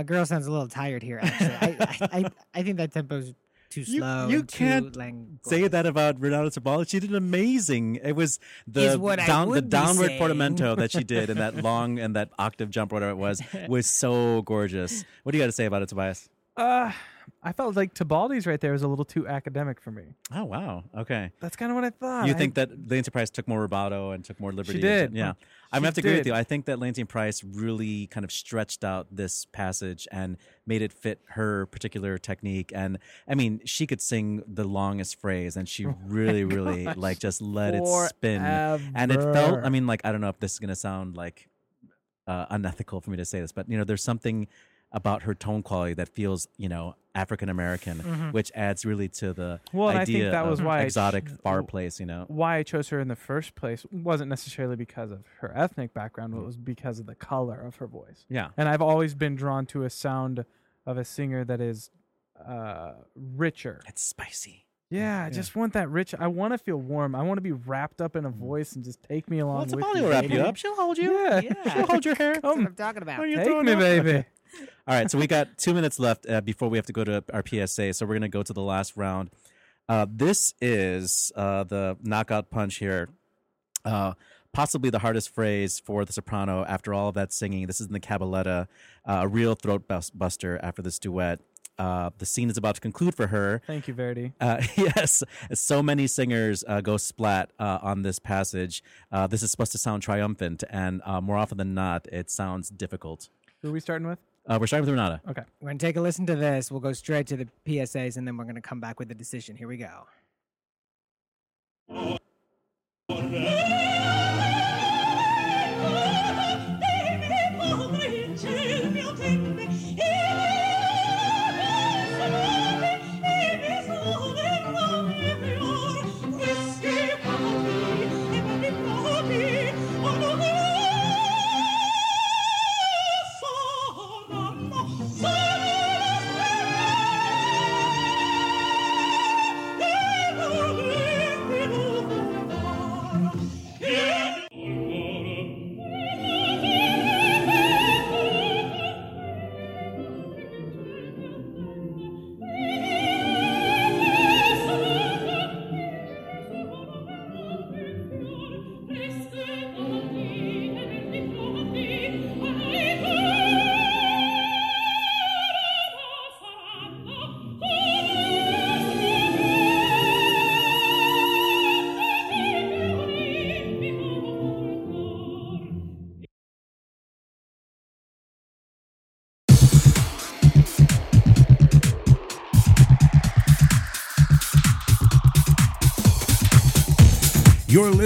Girl sounds a little tired here. Actually, I, I, I, I think that tempo's too slow. you and can't lang- say that about Renata Sabala. She did amazing. It was the Is what I down the downward saying. portamento that she did and that long and that octave jump, whatever it was, was so gorgeous. What do you got to say about it, Tobias? Uh, I felt like Tebaldi's right there was a little too academic for me. Oh wow, okay. That's kind of what I thought. You I- think that Leontyne Price took more rubato and took more liberty? did. Yeah, She I'm gonna have to agree with you. I think that Leontyne Price really kind of stretched out this passage and made it fit her particular technique. And I mean, she could sing the longest phrase, and she really, really gosh. like just let it spin. And it felt. I mean, like I don't know if this is gonna sound like uh, unethical for me to say this, but you know, there's something about her tone quality that feels, you know, African American, Mhm. which adds really to the Well, and I think that was why exotic ch- far place. You know, why I chose her in the first place wasn't necessarily because of her ethnic background, but it was because of the color of her voice. Yeah. And I've always been drawn to a sound of a singer that is uh, richer. It's spicy. Yeah, I just want that rich. I want to feel warm. I want to be wrapped up in a voice and just take me along Well, with Tebaldi you. will wrap you up. She'll hold you. Yeah, Yeah. she'll hold your hair. That's what I'm talking about. What are you take throwing me, up? baby. All right, so we got two minutes left uh, before we have to go to our PSA. So we're going to go to the last round. Uh, this is uh, the knockout punch here. Uh, possibly the hardest phrase for the soprano after all of that singing. This is in the cabaletta, uh, a real throat bus- buster after this duet. Uh, the scene is about to conclude for her. Thank you, Verdi. Uh, yes, so many singers uh, go splat uh, on this passage. Uh, this is supposed to sound triumphant, and uh, more often than not, it sounds difficult. Who are we starting with? Uh, we're starting with Renata. Okay. We're gonna take a listen to this. We'll go straight to the PSAs, and then we're gonna come back with the decision. Here we go.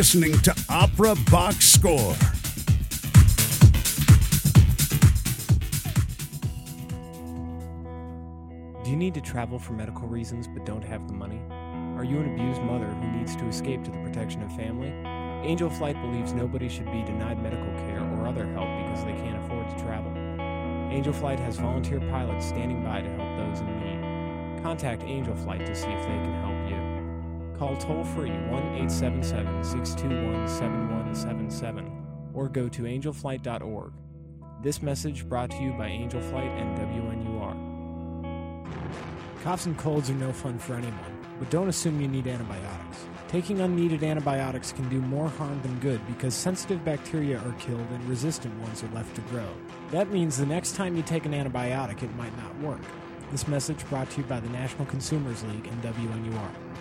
Listening to Opera Box Score. Do you need to travel for medical reasons but don't have the money? Are you an abused mother who needs to escape to the protection of family? Angel Flight believes nobody should be denied medical care or other help because they can't afford to travel. Angel Flight has volunteer pilots standing by to help those in need. Contact Angel Flight to see if they can help you. Call toll free 1 877 621 7177 or go to angelflight.org. This message brought to you by Angel Flight and WNUR. Coughs and colds are no fun for anyone, but don't assume you need antibiotics. Taking unneeded antibiotics can do more harm than good because sensitive bacteria are killed and resistant ones are left to grow. That means the next time you take an antibiotic, it might not work. This message brought to you by the National Consumers League and WNUR.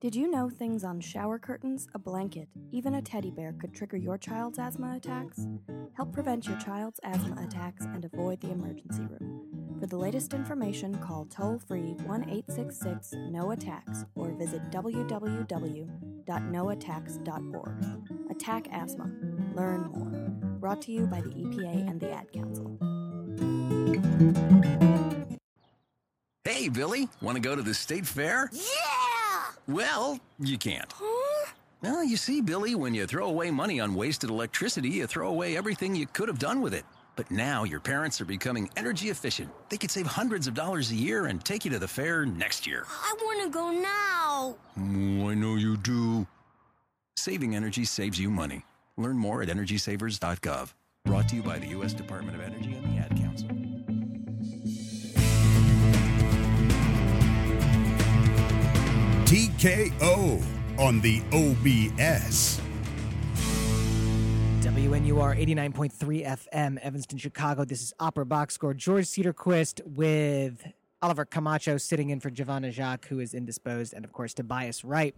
Did you know things on shower curtains, a blanket, even a teddy bear could trigger your child's asthma attacks? Help prevent your child's asthma attacks and avoid the emergency room. For the latest information, call toll free 1 866 No Attacks or visit www.noattacks.org. Attack asthma. Learn more. Brought to you by the EPA and the Ad Council. Hey, Billy, want to go to the state fair? Yeah! Well, you can't. Huh? Well, you see, Billy, when you throw away money on wasted electricity, you throw away everything you could have done with it. But now your parents are becoming energy efficient. They could save hundreds of dollars a year and take you to the fair next year. I want to go now. Oh, I know you do. Saving energy saves you money. Learn more at energysavers.gov. Brought to you by the U.S. Department of Energy and the Ad Council. TKO on the OBS. WNUR 89.3 FM, Evanston, Chicago. This is Opera Box Score. George Cedarquist with Oliver Camacho sitting in for Giovanna Jacques, who is indisposed, and of course Tobias Wright.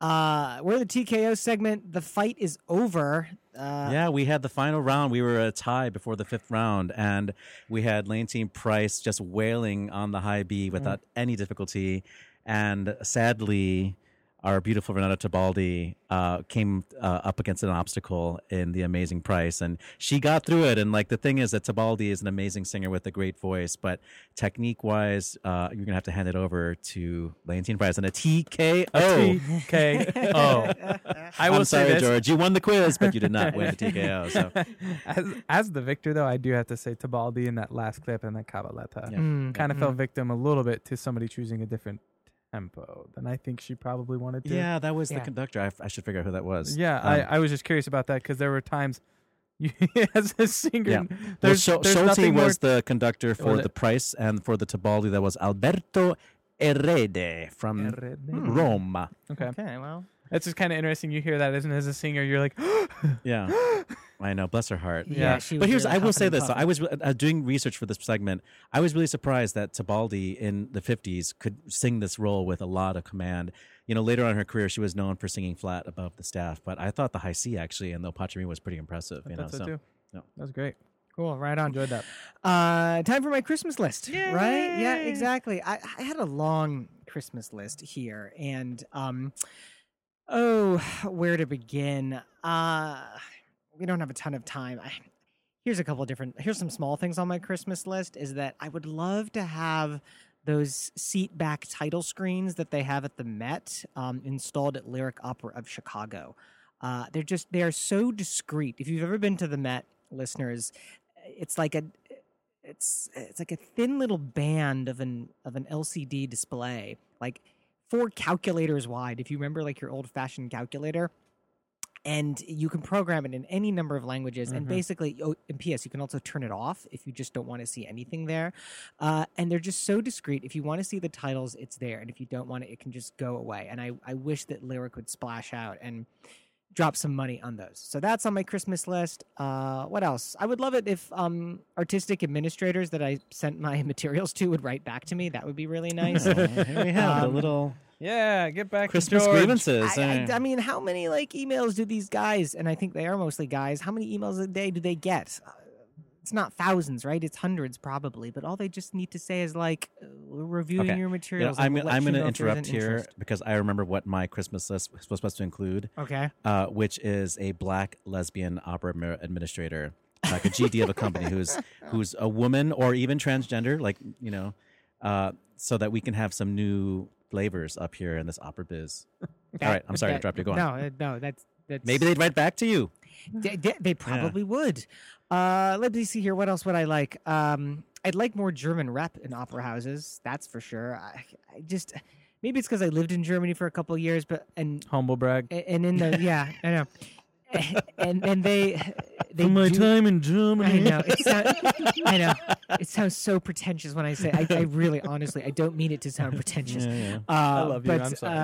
Uh, we're in the TKO segment. The fight is over. Uh, yeah, we had the final round. We were a tie before the fifth round, and we had Leontyne Price just wailing on the high B without any difficulty. And sadly, our beautiful Renata Tebaldi uh, came uh, up against an obstacle in the amazing price, and she got through it. And like the thing is that Tebaldi is an amazing singer with a great voice, but technique wise, uh, you're gonna have to hand it over to Leontyne Price and a TKO. A TKO. I will I'm say sorry, this. George. You won the quiz, but you did not win the TKO. So as, as the victor, though, I do have to say Tebaldi in that last clip and that Cabaletta Yeah. Mm, kind of mm. fell victim a little bit to somebody choosing a different tempo than I think she probably wanted to. yeah, that was Yeah. the conductor. I, I should figure out who that was. Yeah, Um, I, I was just curious about that because there were times you, as a singer, Yeah. Well, there's, Schul- there's Schulte nothing more. was the conductor for the it- Price, and for the Tebaldi, that was Alberto Erede from Erede. Roma. Okay. Okay, well. It's just kind of interesting. You hear that, isn't it? As a singer, you're like, Yeah. I know, bless her heart. Yeah, she but here's, really I will say this: puffing. I was uh, doing research for this segment. I was really surprised that Tebaldi in the '50s could sing this role with a lot of command. You know, later on in her career, she was known for singing flat above the staff, but I thought the high C actually and the Pachami was pretty impressive. You know, that's it so too. no. That was great. Cool, right on. Enjoyed that. Uh, time for my Christmas list, right? Yeah, exactly. I, I had a long Christmas list here, and um, oh, where to begin? Uh, we don't have a ton of time. I, here's a couple of different. Here's some small things on my Christmas list. Is that I would love to have those seat back title screens that they have at the Met um, installed at Lyric Opera of Chicago. Uh, they're just they are so discreet. If you've ever been to the Met, listeners, it's like a it's it's like a thin little band of an of an LCD display, like four calculators wide. If you remember, like your old fashioned calculator, and you can program it in any number of languages. And Mhm. basically, oh, and P.S. You can also turn it off if you just don't want to see anything there. Uh, and they're just so discreet. If you want to see the titles, it's there, and if you don't want it, it can just go away. And I I wish that Lyric would splash out and drop some money on those. So that's on my Christmas list. Uh, what else? I would love it if um, artistic administrators that I sent my materials to would write back to me. That would be really nice. Oh, here we have Um, the little Yeah, get back Christmas to grievances. I? I, I mean, how many like emails do these guys? And I think they are mostly guys. How many emails a day do they get? It's not thousands, right? It's hundreds probably. But all they just need to say is like, uh, "We're reviewing your You know, materials." I'm, we'll I'm going to know if there's interrupt here interest." because I remember what my Christmas list was supposed to include. Okay. Uh, which is a black lesbian opera administrator, like a GD of a company who's who's a woman or even transgender, like you know, uh, so that we can have some new flavors up here in this opera biz. All right, I'm sorry to That- interrupt you. Go on. No, uh, no, that's that's Maybe they'd write back to you. They, they, they probably would. Uh, let me see here. What else would I like? Um, I'd like more German rep in opera houses. That's for sure. I, I just maybe it's because I lived in Germany for a couple of years, but and Humble brag. and in the yeah, I know. And and they they From my do- time in Germany. I know. It sound, I know. It sounds so pretentious when I say. I, I really, honestly, I don't mean it to sound pretentious. Yeah, yeah. Uh, I love you. but, I'm sorry.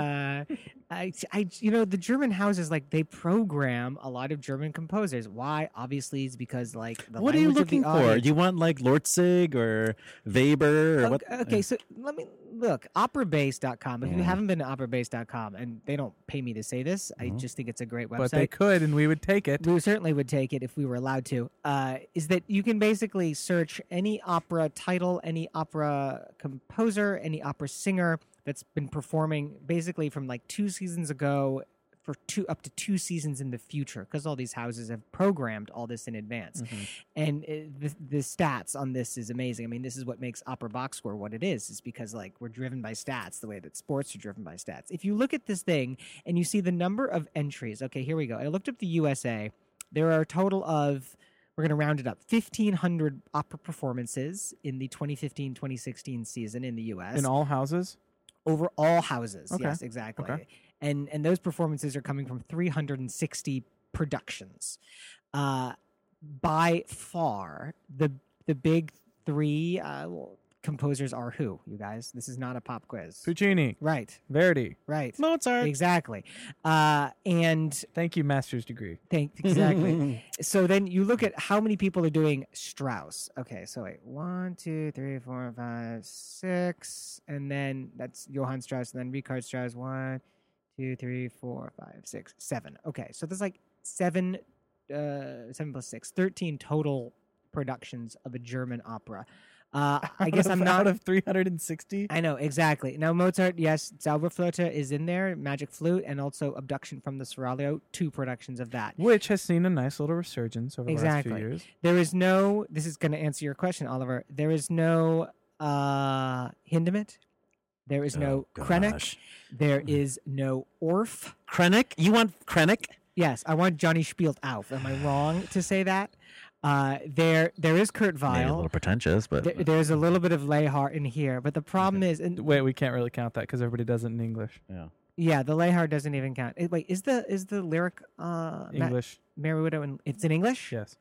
Uh, I, I, you know, the German houses like they program a lot of German composers. Why? Obviously, is because like the What are you language of the looking for? audience- You want like Lortzing or Weber or what? Okay, okay, so let me look operabase.com. If you haven't been to operabase.com, and they don't pay me to say this, I Mhm. just think it's a great website. But they could, and we would take it. We certainly would take it if we were allowed to. Uh, is that you can basically search any opera title, any opera composer, any opera singer that's been performing basically from like two seasons ago for two up to two seasons in the future because all these houses have programmed all this in advance and uh, the, the stats on this is amazing i mean this is what makes opera box score what it is is because like we're driven by stats the way that sports are driven by stats if you look at this thing and you see the number of entries okay here we go i looked up the usa there are a total of we're going to round it up 1500 opera performances in the 2015-2016 season in the us In all houses? over all houses. Okay. Yes, exactly. Okay. And and those performances are coming from 360 productions. Uh, by far the the big three uh, composers are who? You guys, this is not a pop quiz. Puccini, Right, Verdi. right, Mozart. exactly. Uh, and Thank you, master's degree. Thank exactly. so then you look at how many people are doing Strauss. Okay, so wait, one, two, three, four, five, six, and then that's Johann Strauss, and then Richard Strauss. One, two, three, four, five, six, seven. Okay, so there's like seven, uh, seven plus six, 13 total productions of a German opera. Uh, I guess Out I'm not out of 360. I know exactly. Now Mozart, yes, Zauberflöte is in there, Magic Flute, and also Abduction from the Seraglio. Two productions of that. Which has seen a nice little resurgence over the Exactly. last few years. There is no. This is going to answer your question, Oliver. There is no uh Hindemith. There is no Oh, Krenek. There is no Orff. Krenek? You want Krenek? Yes, I want Jonny spielt auf. Am I wrong to say that? Uh, there, there is Kurt Maybe a little pretentious, but There, there's a little bit of Lehar in here, but the problem is, and Wait, we can't really count that because everybody does it in English. yeah. yeah, the Lehar doesn't even count. Eh, Wait, is the is the lyric uh Ma- English. Merry Widow? In, it's in English. Yes.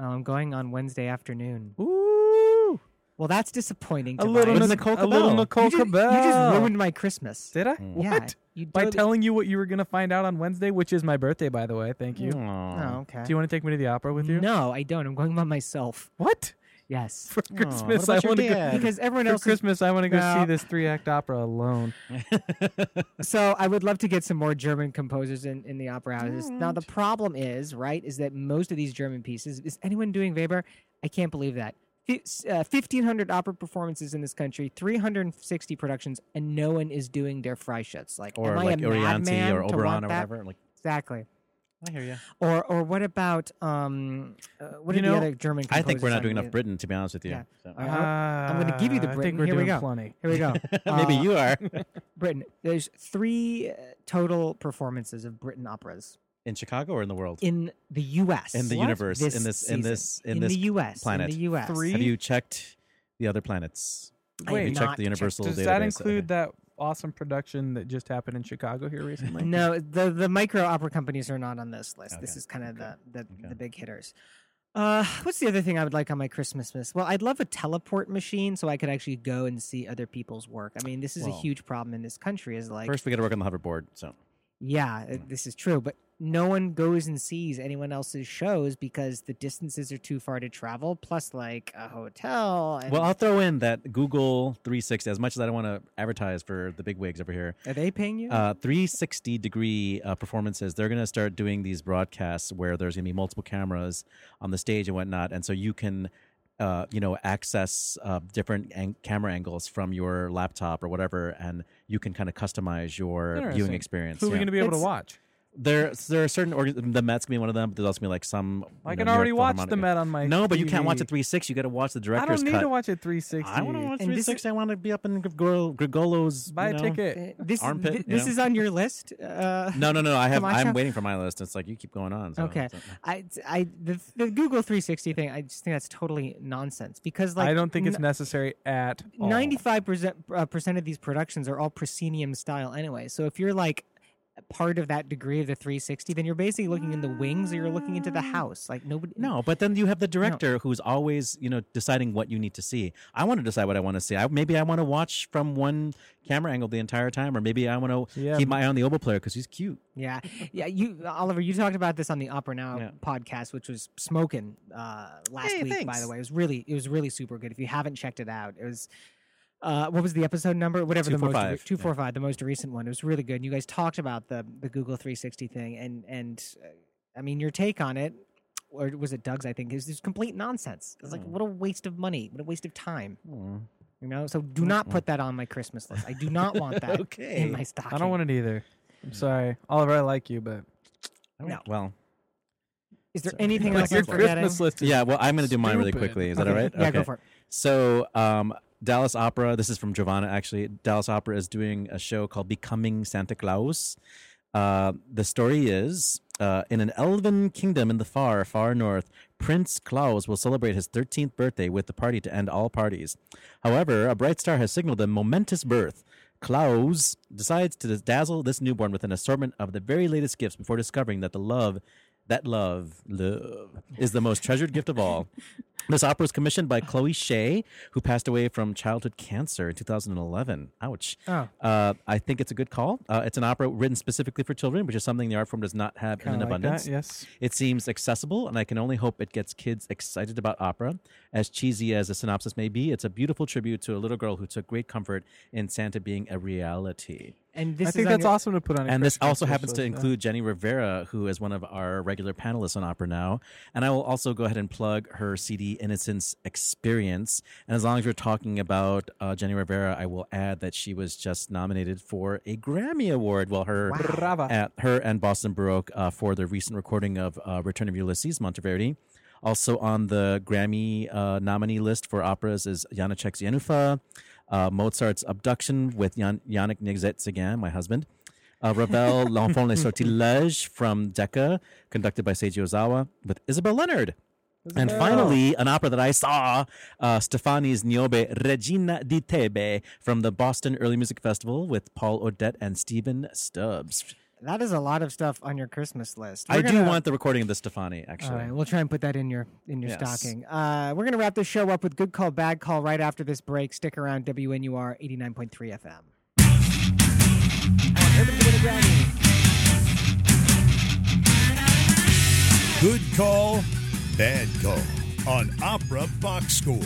Oh, I'm going on Wednesday afternoon. Ooh. Well, that's disappointing. A little, Tobias. Nic- Nicole a little Cabell. Nicole you, just, you just ruined my Christmas. Did I? Mm. What? Yeah, you By telling you what you were going to find out on Wednesday, which is my birthday, by the way. Thank you. Oh, okay. Do you want to take me to the opera with you? No, I don't. I'm going by myself. What? Yes. For Christmas, about I want to go. Because everyone For else is- Christmas, I want to go No. see this three-act opera alone. So I would love to get some more German composers in, in the opera houses. Now the problem is, right, is that most of these German pieces is anyone doing Weber? I can't believe that. Fi- Uh, 1,500 opera performances in this country, 360 productions, and no one is doing their Freischütz. Like, Or am I like a Euryanthe madman or to Oberon want or that? whatever. Like, Exactly. I hear you. Or or what about um, uh, what You are know, the other German? I think we're not doing the- enough Britten, to be honest with you. Yeah. So. I- I- I'm going to give you the Uh, I Britten. think we're Here we doing go. plenty. Here we go. Maybe Uh, you are Britten. There's three uh, total performances of Britten operas in Chicago or in the world. in the U.S. In the What? universe, in this- in this- in in this the U.S. planet. In the U.S. Three? Have you checked the other planets? I Have have you not checked the checked- Universal Does database? that include that awesome production that just happened in Chicago here recently? No, the the micro opera companies are not on this list. This is kind of the the, Okay. the big hitters. Uh, what's the other thing I would like on my Christmas list? Well, I'd love a teleport machine so I could actually go and see other people's work. I mean, this is a huge problem in this country. Is like First, we got to work on the hoverboard. So Yeah, uh, this is true, but no one goes and sees anyone else's shows because the distances are too far to travel. Plus, like a hotel. And Well, I'll throw in that Google 360. As much as I don't want to advertise for the big wigs over here, are they paying you? uh, 360 degree uh, performances. They're going to start doing these broadcasts where there's going to be multiple cameras on the stage and whatnot, and so you can. Uh, you know, access uh, different ang- camera angles from your laptop or whatever, and you can kind of customize your viewing experience. Who are we yeah. going to be able to watch? There, there are certain org- the Met's gonna be one of them, but there's also gonna be like some. I you can know, New already York watch Philharmonic- the Met on my No, but you can't watch TV. the 360. You got to watch the I director's don't need cut. to watch it 360. I want to watch And this- 360. I want to be up in Grigol- Grigolo's. Buy you a know. ticket. Uh, this armpit, thi- this know? is on your list. Uh, No, no, no. I have. Camacho? I'm waiting for my list. It's like you keep going on. So, Okay, so- I, I the, the Google 360 thing. I just think that's totally nonsense because like I don't think it's necessary at all. 95 percent uh, percent of these productions are all proscenium style anyway. So if you're like part of that degree of the 360, then you're basically looking in the wings or you're looking into the house. Like nobody. No, but then you have the director who's always, you know, deciding what you need to see. I want to decide what I want to see. I, maybe I want to watch from one camera angle the entire time, or maybe I want to Yeah. keep my eye on the oboe player because he's cute. Yeah, yeah. You, Oliver, you talked about this on the Opera Now Yeah. podcast, which was smoking uh, last Hey, week. By the way, it was really, it was really super good. If you haven't checked it out, it was. Uh, what was the episode number? Whatever the most 245, two four five, the most recent one. It was really good. And you guys talked about the the Google 360 thing, and and uh, I mean your take on it, or was it Doug's? I think is just complete nonsense. It's like Hmm. what a waste of money, what a waste of time. Hmm. You know, so do not put that on my Christmas list. I do not want that Okay. in my stocking. I don't want it either. I'm sorry, Oliver. I like you, but I No. Well, Is there anything Like else your I'm forgetting? Christmas list. Is yeah. Well, I'm going to do mine really quickly. Is that all right? Yeah, go for it. So, um, Dallas Opera. This is from Giovanna. Actually, Dallas Opera is doing a show called "Becoming Santa Claus." Uh, the story is uh, in an elven kingdom in the far, far north, Prince Klaus will celebrate his 13th birthday with the party to end all parties. However, a bright star has signaled a momentous birth. Klaus decides to dazzle this newborn with an assortment of the very latest gifts before discovering that the love that love, love, is the most treasured gift of all. This opera was commissioned by Chloe Shea, who passed away from childhood cancer in 2011. Ouch. Oh. Uh, I think it's a good call. Uh, it's an opera written specifically for children, which is something the art form does not have Kinda in like that, abundance. yes. It seems accessible, and I can only hope it gets kids excited about opera. As cheesy as the synopsis may be, it's a beautiful tribute to a little girl who took great comfort in Santa being a reality. And this I think is on that's your- awesome to put on. a And this also happens to list, include Jenny Rivera, who is one of our regular panelists on Opera Now. And I will also go ahead and plug her CD, Innocence Experience. And as long as we're talking about uh, Jenny Rivera, I will add that she was just nominated for a Grammy Award. Well, her, Brava. at her and Boston Baroque uh, for the recent recording of uh, Return of Ulysses, Monteverdi. Also on the Grammy uh, nominee list for operas is Janacek's Jenůfa, uh, Mozart's Abduction with Jan- Yannick Nézet-Séguin, my husband, uh, Ravel, L'Enfant les Sortilèges from Decca, conducted by Seiji Ozawa, with Isabel Leonard. And Isabel. finally, an opera that I saw, uh, Steffani's Niobe, Regina di Tebe, from the Boston Early Music Festival with Paul O'Dette and Stephen Stubbs. That is a lot of stuff on your Christmas list. I We're do gonna- want the recording of the Steffani, actually. All right, we'll try and put that in your in your Yes. stocking. Uh, we're gonna wrap this show up with good call, bad call right after this break. Stick around, WNUR eighty nine point three FM. Everybody get a Grammy. Good call, bad call on Opera Box Score.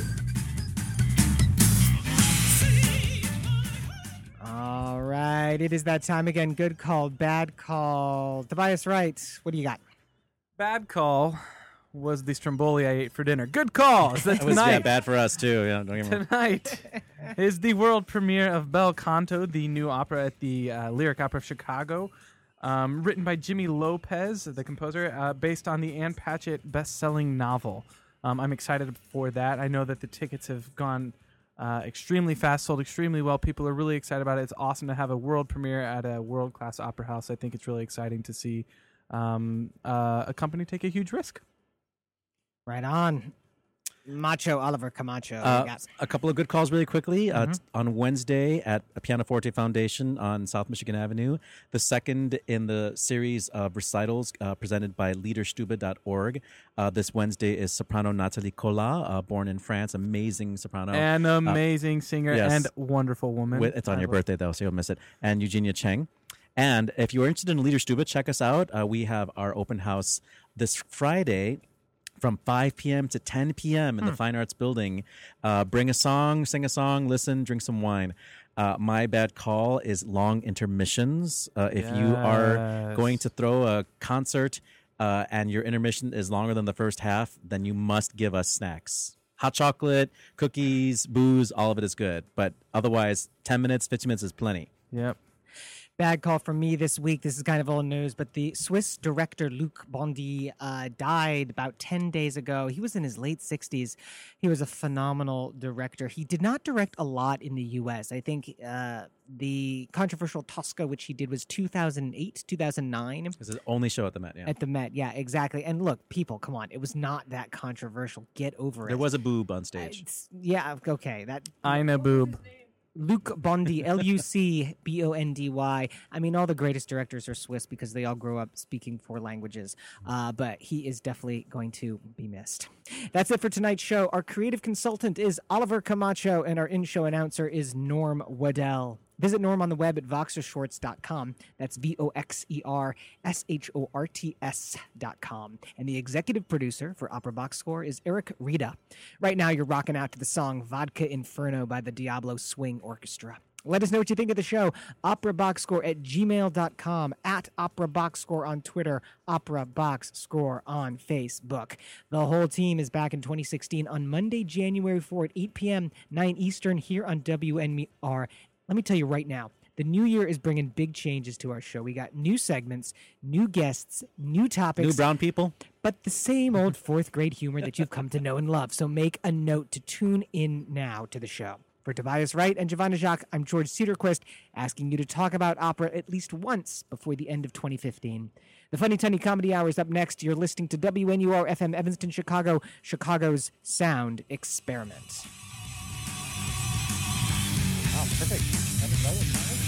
All right, it is that time again. Good call, bad call. Tobias Wright, what do you got? Bad call was the stromboli I ate for dinner. Good call. So That was yeah, tonight, bad for us, too. Yeah, don't get tonight is the world premiere of Bel Canto, the new opera at the uh, Lyric Opera of Chicago. Um, written by Jimmy Lopez, the composer, uh, based on the Ann Patchett best-selling novel. Um, I'm excited for that. I know that the tickets have gone uh, extremely fast, sold extremely well. People are really excited about it. It's awesome to have a world premiere at a world-class opera house. I think it's really exciting to see um, uh, a company take a huge risk. Right on. Macho Oliver Camacho. Uh, you a couple of good calls really quickly. Uh, Mhm. t- on Wednesday at a Pianoforte Foundation on South Michigan Avenue, the second in the series of recitals uh, presented by liederstube.org. Uh, this Wednesday is soprano Nathalie Collat, uh, born in France, amazing soprano. An Uh, amazing singer yes. and wonderful woman. With- it's on I your love- birthday though, so you'll miss it. And Eugenia Cheng. And if you are interested in Liederstube, check us out. Uh, we have our open house this Friday from 5 p.m. to 10 p.m. in the Hmm. Fine Arts Building. Uh, bring a song, sing a song, listen, drink some wine. Uh, my bad call is long intermissions. Uh, if you are going to throw a concert uh, and your intermission is longer than the first half, then you must give us snacks. Hot chocolate, cookies, booze, all of it is good. But otherwise, 10 minutes, 15 minutes is plenty. Yep. Bad call from me this week. This is kind of old news, but the Swiss director Luc Bondy uh, died about 10 days ago. He was in his late 60s. He was a phenomenal director. He did not direct a lot in the U.S. I think uh, the controversial Tosca, which he did, was 2008, 2009. This is the only show at the Met, yeah. At the Met, yeah, exactly. And look, people, come on. It was not that controversial. Get over it. There was a boob on stage. Yeah, okay. That Ina Boob. Luc Bondy, L U C B O N D Y. I mean, all the greatest directors are Swiss because they all grow up speaking four languages. Uh, but he is definitely going to be missed. That's it for tonight's show. Our creative consultant is Oliver Camacho, and our in show announcer is Norm Waddell. Visit Norm on the web at voxershorts.com. That's V O X E R S H O R T S.com. And the executive producer for Opera Box Score is Eric Rita. Right now, you're rocking out to the song Vodka Inferno by the Diablo Swing Orchestra. Let us know what you think of the show. Opera Box Score at gmail.com, at Opera Box Score on Twitter, Opera Box Score on Facebook. The whole team is back in 2016 on Monday, January 4 at 8 p.m., 9 Eastern, here on WNR. Let me tell you right now, the new year is bringing big changes to our show. We got new segments, new guests, new topics. New brown people? But the same old fourth grade humor that you've come to know and love. So make a note to tune in now to the show. For Tobias Wright and Giovanna Jacques, I'm George Cedarquist, asking you to talk about opera at least once before the end of 2015. The Funny Tony Comedy Hour is up next. You're listening to WNUR FM Evanston, Chicago, Chicago's Sound Experiment. Wow, perfect.